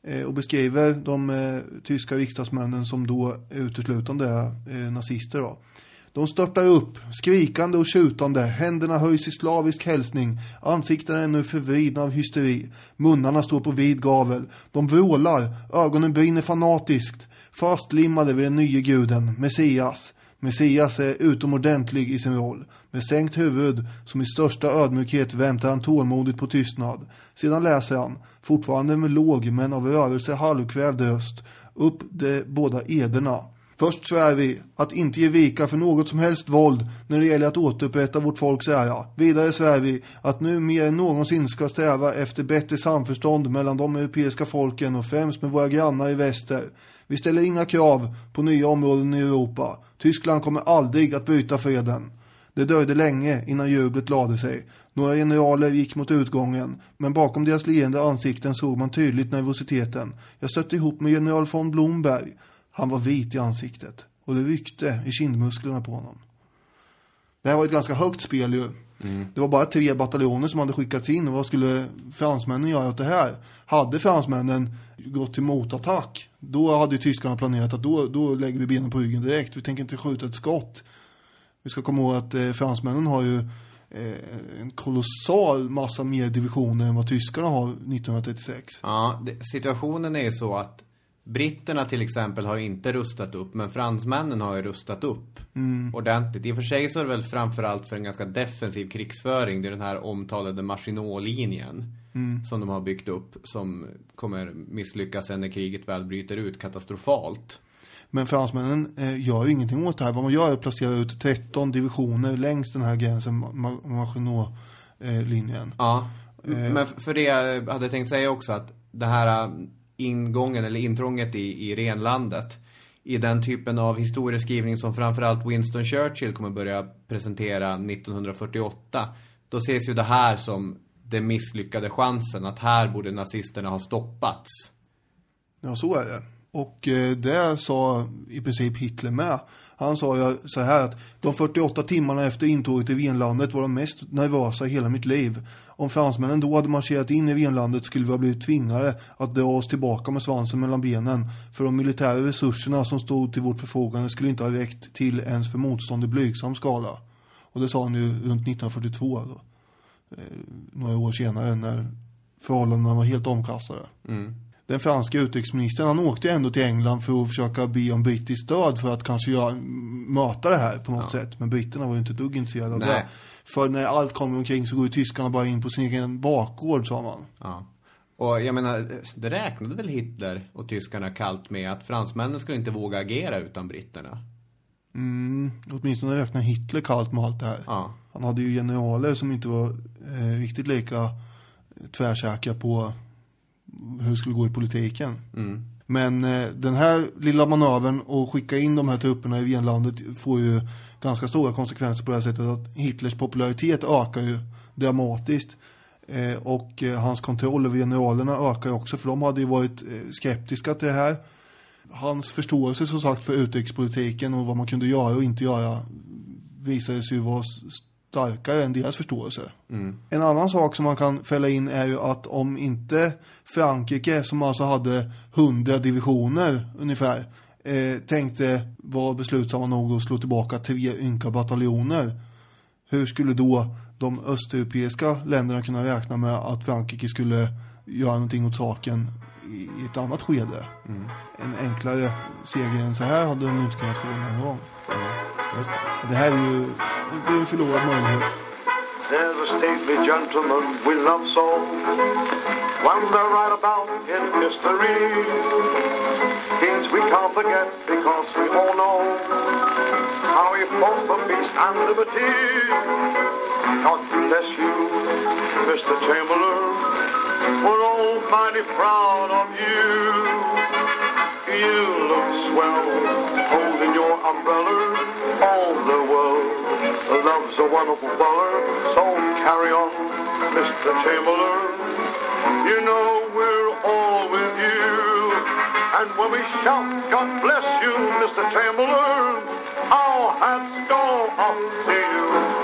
[SPEAKER 5] eh, och beskriver de eh, tyska riksdagsmännen som då uteslutande är eh, nazister. Då. De störtar upp, skrikande och tjutande, händerna höjs i slavisk hälsning, ansiktena är nu förvridna av hysteri, munnarna står på vid gavel, de vrålar, ögonen brinner fanatiskt, fastlimmade vid den nye guden, Messias. Messias är utomordentlig i sin roll. Med sänkt huvud, som i största ödmjukhet väntar han tålmodigt på tystnad. Sedan läser han, fortfarande med låg men av rörelse halvkvävd röst, upp de båda ederna. Först svär vi att inte ge vika för något som helst våld när det gäller att återupprätta vårt folks ära. Vidare svär vi att nu mer än någonsin ska sträva efter bättre samförstånd mellan de europeiska folken och främst med våra grannar i väster. Vi ställer inga krav på nya områden i Europa. Tyskland kommer aldrig att bryta freden. Det dröjde länge innan jublet lade sig. Några generaler gick mot utgången, men bakom deras leende ansikten såg man tydligt nervositeten. Jag stötte ihop med general von Blomberg. Han var vit i ansiktet och det ryckte i kindmusklerna på honom. Det här var ett ganska högt spel ju. Mm. Det var bara tre bataljoner som hade skickats in. Och vad skulle fransmännen göra åt det här? Hade fransmännen gått till motattack, då hade tyskarna planerat att då, då lägger vi benen på ryggen direkt. Vi tänker inte skjuta ett skott. Vi ska komma ihåg att eh, fransmännen har ju eh, en kolossal massa mer divisioner än vad tyskarna har 1936.
[SPEAKER 4] Ja, det, situationen är ju så att Britterna till exempel har inte rustat upp, men fransmännen har ju rustat upp mm. ordentligt. I och för sig så är det väl framförallt för en ganska defensiv krigsföring. Det är den här omtalade Maginot-linjen mm. som de har byggt upp som kommer misslyckas sen när kriget väl bryter ut katastrofalt.
[SPEAKER 5] Men fransmännen eh, gör ju ingenting åt det här. Vad man gör är att placera ut 13 divisioner längs den här gränsen, Maginot-linjen.
[SPEAKER 4] ja, eh. men för det jag hade tänkt säga också att det här ingången eller intrånget i, i renlandet i den typen av historieskrivning som framförallt Winston Churchill kommer börja presentera 1948 då ses ju det här som den misslyckade chansen att här borde nazisterna ha stoppats.
[SPEAKER 5] Ja, så är det. Och eh, det sa i princip Hitler med. Han sa ju så här att de 48 timmarna efter intåget i Venlandet var de mest nervösa i hela mitt liv. Om fransmännen då hade marscherat in i Venlandet skulle vi ha blivit tvingade att dra oss tillbaka med svansen mellan benen. För de militära resurserna som stod till vårt förfogande skulle inte ha räckt till ens för motstånd i blygsam skala. Och det sa han ju runt 1942 då. Eh, några år senare när förhållandena var helt omkastade. Mm den franska utrikesministern, han åkte ju ändå till England för att försöka be om brittiskt stöd för att kanske göra, möta det här på något ja. sätt. Men britterna var ju inte ett dugg intresserade av det. För när allt kommer omkring så går ju tyskarna bara in på sin egen bakgård, sa man.
[SPEAKER 4] Ja. Och jag menar, det räknade väl Hitler och tyskarna kallt med att fransmännen skulle inte våga agera utan britterna?
[SPEAKER 5] Mm, åtminstone räknar Hitler kallt med allt det här. Ja. Han hade ju generaler som inte var eh, riktigt lika tvärsäkra på hur det skulle gå i politiken. Mm. Men eh, den här lilla manövern och skicka in de här trupperna i Venlandet får ju ganska stora konsekvenser på det här sättet att Hitlers popularitet ökar ju dramatiskt. Eh, och eh, hans kontroll över generalerna ökar också för de hade ju varit eh, skeptiska till det här. Hans förståelse som sagt för utrikespolitiken och vad man kunde göra och inte göra visade sig ju vara starkare än deras förståelse. Mm. En annan sak som man kan fälla in är ju att om inte Frankrike, som alltså hade hundra divisioner ungefär, eh, tänkte vara beslutsamma nog att slå tillbaka tre ynka bataljoner. Hur skulle då de östeuropeiska länderna kunna räkna med att Frankrike skulle göra någonting åt saken i ett annat skede? Mm. En enklare seger än så här hade de inte kunnat få någon gång. Mm. Det. det här är ju det är en förlorad möjlighet. There's a stately gentleman we love so Wander right about in history Things we can't forget because we all know How he fought for peace and liberty God bless you, Mr. Chamberlain We're all mighty proud of you You look swell, holding your umbrella All the world love's a wonderful flower, so carry on
[SPEAKER 8] Mr. Chamberlain. You know we're all with you. And when we shout, God bless you, Mr. Chamberlain, our hats go up to you.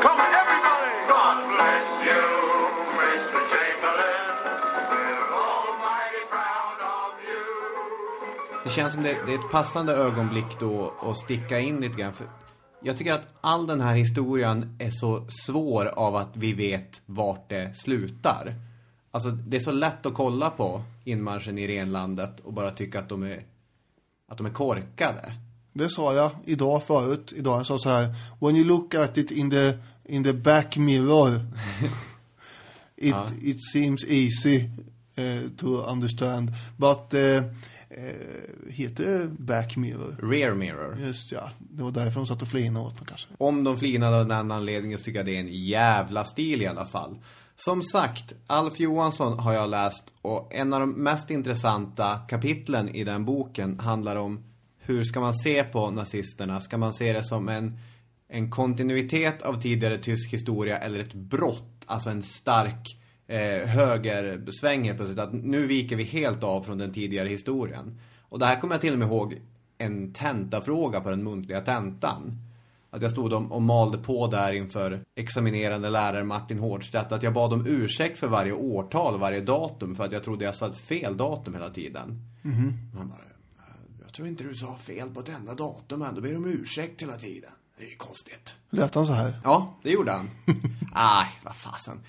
[SPEAKER 4] Känns som det, det är ett passande ögonblick då att sticka in lite grann. För jag tycker att all den här historien är så svår av att vi vet vart det slutar. Alltså det är så lätt att kolla på inmarschen i renlandet och bara tycka att de är, att de är korkade.
[SPEAKER 5] Det sa jag idag förut. Idag jag sa så här. When you look at it in the, in the back mirror. it,
[SPEAKER 4] Ja.
[SPEAKER 5] it seems easy eh, to understand. But eh, eh, heter det back mirror?
[SPEAKER 4] Rear mirror.
[SPEAKER 5] Just ja. Det var därför de satt och flinade åt mig kanske.
[SPEAKER 4] Om de flinade av den anledningen så tycker jag det är en jävla stil i alla fall. Som sagt, Alf Johansson har jag läst och en av de mest intressanta kapitlen i den boken handlar om hur ska man se på nazisterna? Ska man se det som en, en kontinuitet av tidigare tysk historia eller ett brott? Alltså en stark eh, helt plötsligt. Att nu viker vi helt av från den tidigare historien. Och det här kommer jag till och med ihåg en tentafråga på den muntliga tentan. Att jag stod och, och malde på där inför examinerande lärare Martin Hårdstedt. Att jag bad om ursäkt för varje årtal varje datum. För att jag trodde jag satt fel datum hela tiden.
[SPEAKER 5] Mhm.
[SPEAKER 4] Han bara, jag tror inte du sa fel på ett enda datum än. Då ber du om ursäkt hela tiden. Det är ju konstigt.
[SPEAKER 5] Lät han så här?
[SPEAKER 4] Ja, det gjorde han. Aj, vad fasen.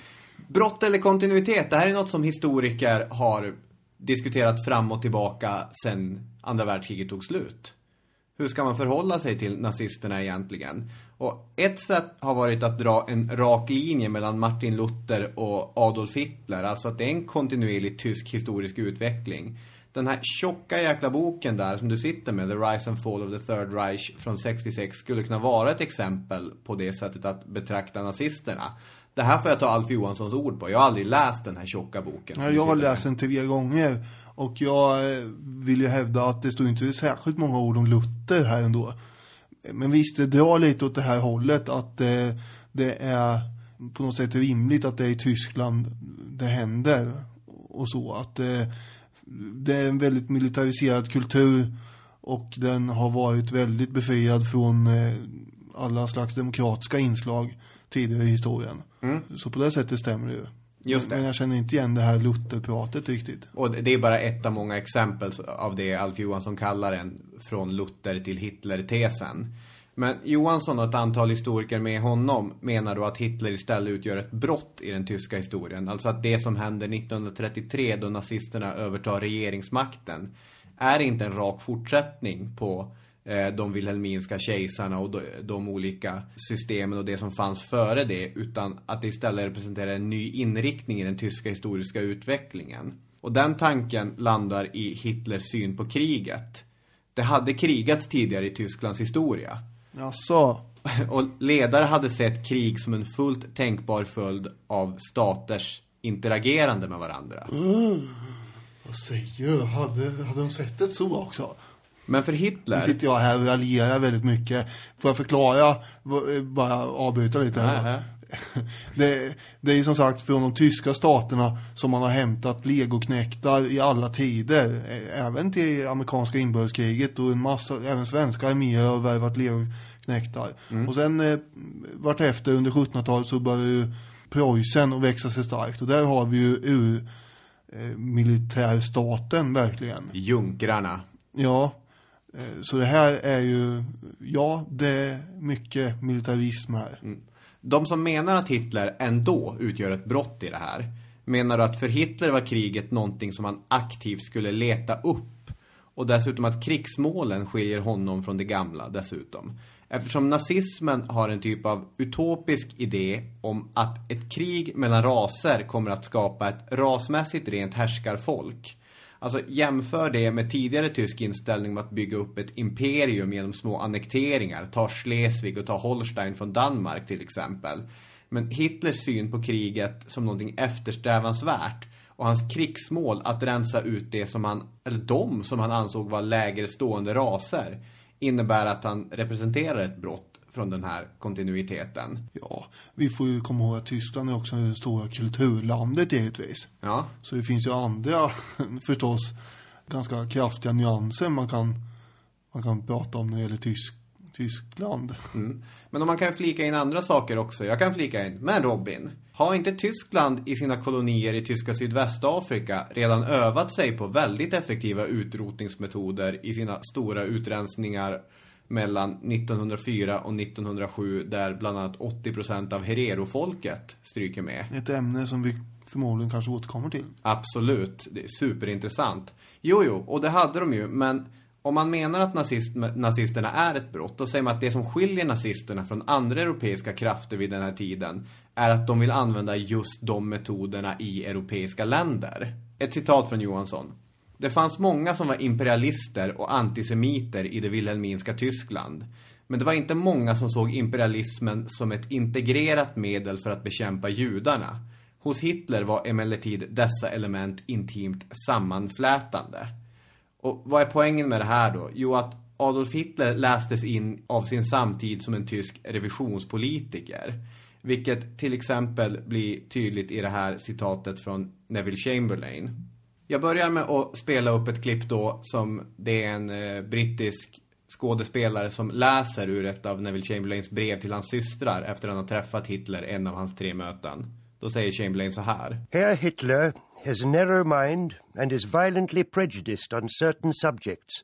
[SPEAKER 4] Brott eller kontinuitet, det här är något som historiker har diskuterat fram och tillbaka sedan andra världskriget tog slut. Hur ska man förhålla sig till nazisterna egentligen? Och ett sätt har varit att dra en rak linje mellan Martin Luther och Adolf Hitler. Alltså att det är en kontinuerlig tysk historisk utveckling. Den här tjocka jäkla boken där som du sitter med, The Rise and Fall of the Third Reich från 66, skulle kunna vara ett exempel på det sättet att betrakta nazisterna. Det här får jag ta Alf Johanssons ord på. Jag har aldrig läst den här tjocka boken.
[SPEAKER 5] Ja, jag har läst den tre gånger. Och jag eh, vill ju hävda att det står inte särskilt många ord om Luther här ändå. Men visst, det drar lite åt det här hållet att eh, det är på något sätt rimligt att det är i Tyskland det händer. Och så att eh, det är en väldigt militariserad kultur och den har varit väldigt befriad från eh, alla slags demokratiska inslag tidigare i historien. Så på det sättet stämmer det ju.
[SPEAKER 4] Mm. Just det.
[SPEAKER 5] Men jag känner inte igen det här Luther-pratet riktigt.
[SPEAKER 4] Och det är bara ett av många exempel av det Alf Johansson kallar en från Luther till Hitler-tesen. Men Johansson och ett antal historiker med honom menar då att Hitler istället utgör ett brott i den tyska historien. Alltså att det som händer 1933 då nazisterna övertar regeringsmakten är inte en rak fortsättning på de wilhelminska kejsarna och de, olika systemen och det som fanns före det. Utan att det istället representerar en ny inriktning i den tyska historiska utvecklingen. Och den tanken landar i Hitlers syn på kriget. Det hade krigats tidigare i Tysklands historia.
[SPEAKER 5] Jaså?
[SPEAKER 4] Och ledare hade sett krig som en fullt tänkbar följd av staters interagerande med varandra.
[SPEAKER 5] Vad säger du? Hade, hade de sett det så också?
[SPEAKER 4] Men för
[SPEAKER 5] Nu
[SPEAKER 4] Hitler...
[SPEAKER 5] sitter jag här och raljerar väldigt mycket. Får jag förklara? V- Bara avbryta lite här. Det, det är ju som sagt från de tyska staterna som man har hämtat legoknektar i alla tider. Även till amerikanska inbördeskriget och en massa, även svenska arméer har värvat legoknektar. Och sen eh, vartefter under 1700-talet så började ju Preussen att växa sig starkt. Och där har vi ju ur eh, militärstaten verkligen.
[SPEAKER 4] Junkrarna.
[SPEAKER 5] Ja, eh, Eh, så det här är ju, ja, det är mycket militarism här. Mm.
[SPEAKER 4] De som menar att Hitler ändå utgör ett brott i det här menar du att för Hitler var kriget någonting som han aktivt skulle leta upp. Och dessutom att krigsmålen skiljer honom från det gamla dessutom. Eftersom nazismen har en typ av utopisk idé om att ett krig mellan raser kommer att skapa ett rasmässigt rent härskarfolk. Alltså jämför det med tidigare tysk inställning om att bygga upp ett imperium genom små annekteringar. Ta Schleswig och ta Holstein från Danmark till exempel. Men Hitlers syn på kriget som någonting eftersträvansvärt och hans krigsmål att rensa ut det som han, eller de som han ansåg var lägre stående raser innebär att han representerar ett brott från den här kontinuiteten.
[SPEAKER 5] Ja, vi får ju komma ihåg att Tyskland är också det stora kulturlandet givetvis.
[SPEAKER 4] Ja,
[SPEAKER 5] Så det finns ju andra, förstås, ganska kraftiga nyanser man kan, man kan prata om när det gäller tysk, Tyskland.
[SPEAKER 4] Mm. Men om man kan flika in andra saker också. Jag kan flika in. Men Robin, har inte Tyskland i sina kolonier i tyska Sydvästafrika redan övat sig på väldigt effektiva utrotningsmetoder i sina stora utrensningar mellan 1904 och 1907 där bland annat 80% av Herero-folket stryker med?
[SPEAKER 5] Ett ämne som vi förmodligen kanske återkommer till.
[SPEAKER 4] Absolut, det är superintressant. Jo, jo, och det hade de ju, men om man menar att nazist, nazisterna är ett brott, då säger man att det som skiljer nazisterna från andra europeiska krafter vid den här tiden är att de vill använda just de metoderna i europeiska länder. Ett citat från Johansson. Det fanns många som var imperialister och antisemiter i det wilhelminska Tyskland. Men det var inte många som såg imperialismen som ett integrerat medel för att bekämpa judarna. Hos Hitler var emellertid dessa element intimt sammanflätande. Och vad är poängen med det här då? Jo, att Adolf Hitler lästes in av sin samtid som en tysk revisionspolitiker. Vilket till exempel blir tydligt i det här citatet från Neville Chamberlain. Jag börjar med att spela upp ett klipp då som det är en eh, brittisk skådespelare som läser ur ett av Neville Chamberlains brev till hans systrar efter att han har träffat Hitler en av hans tre möten. Då säger Chamberlain så här.
[SPEAKER 9] Herr Hitler has a narrow mind and is violently prejudiced on certain subjects.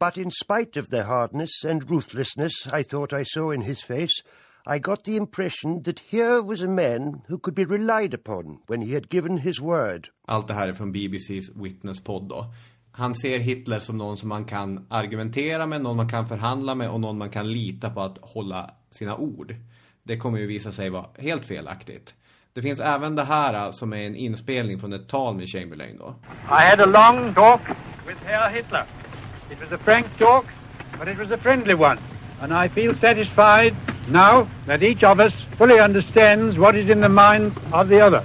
[SPEAKER 9] But in spite of the hardness and ruthlessness I thought I saw in his face, i got the impression that here was a man who could be relied upon when he had given his word.
[SPEAKER 4] Allt det här är från BBCs Witness-podd då. Han ser Hitler som någon som man kan argumentera med, någon man kan förhandla med och någon man kan lita på att hålla sina ord. Det kommer ju visa sig vara helt felaktigt. Det finns även det här som är en inspelning från ett tal med Chamberlain då.
[SPEAKER 3] I had a long talk with Herr Hitler. It was a frank talk, but it was a friendly one. And I feel satisfied now that each of us fully understands what is in the mind of the other.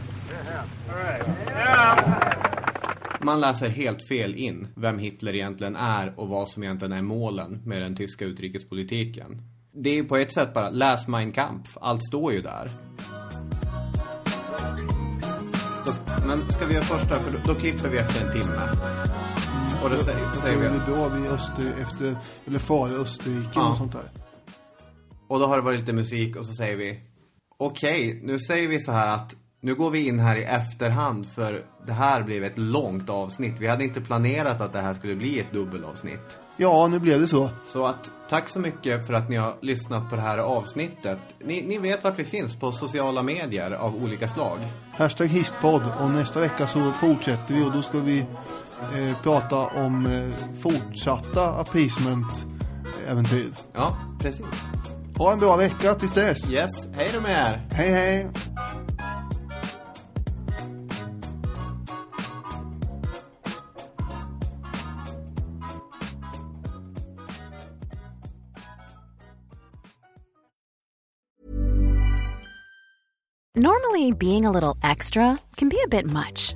[SPEAKER 4] Man läser helt fel in vem Hitler egentligen är och vad som egentligen är målen med den tyska utrikespolitiken. Det är på ett sätt bara, läs Mein Kampf, allt står ju där. Men ska vi göra första, för då, då klipper vi efter en timme. Och då säger, säger vi...
[SPEAKER 5] det då vi öster, efter, eller far i Österrike
[SPEAKER 4] Ja.
[SPEAKER 5] och sånt där.
[SPEAKER 4] Och då har det varit lite musik och så säger vi Okej, nu säger vi så här att Nu går vi in här i efterhand för det här blev ett långt avsnitt. Vi hade inte planerat att det här skulle bli ett dubbelavsnitt.
[SPEAKER 5] Ja, nu blev det så.
[SPEAKER 4] Så att tack så mycket för att ni har lyssnat på det här avsnittet. Ni, ni vet vart vi finns på sociala medier av olika slag.
[SPEAKER 5] Hashtag histpodd och nästa vecka så fortsätter vi och då ska vi eh, prata om eh, fortsatta appeasement-äventyr.
[SPEAKER 4] Ja, precis.
[SPEAKER 5] Ha en bra vecka tills dess.
[SPEAKER 4] Yes, hej då med er.
[SPEAKER 5] Hej hej.
[SPEAKER 1] Normally, being a little extra can be a bit much,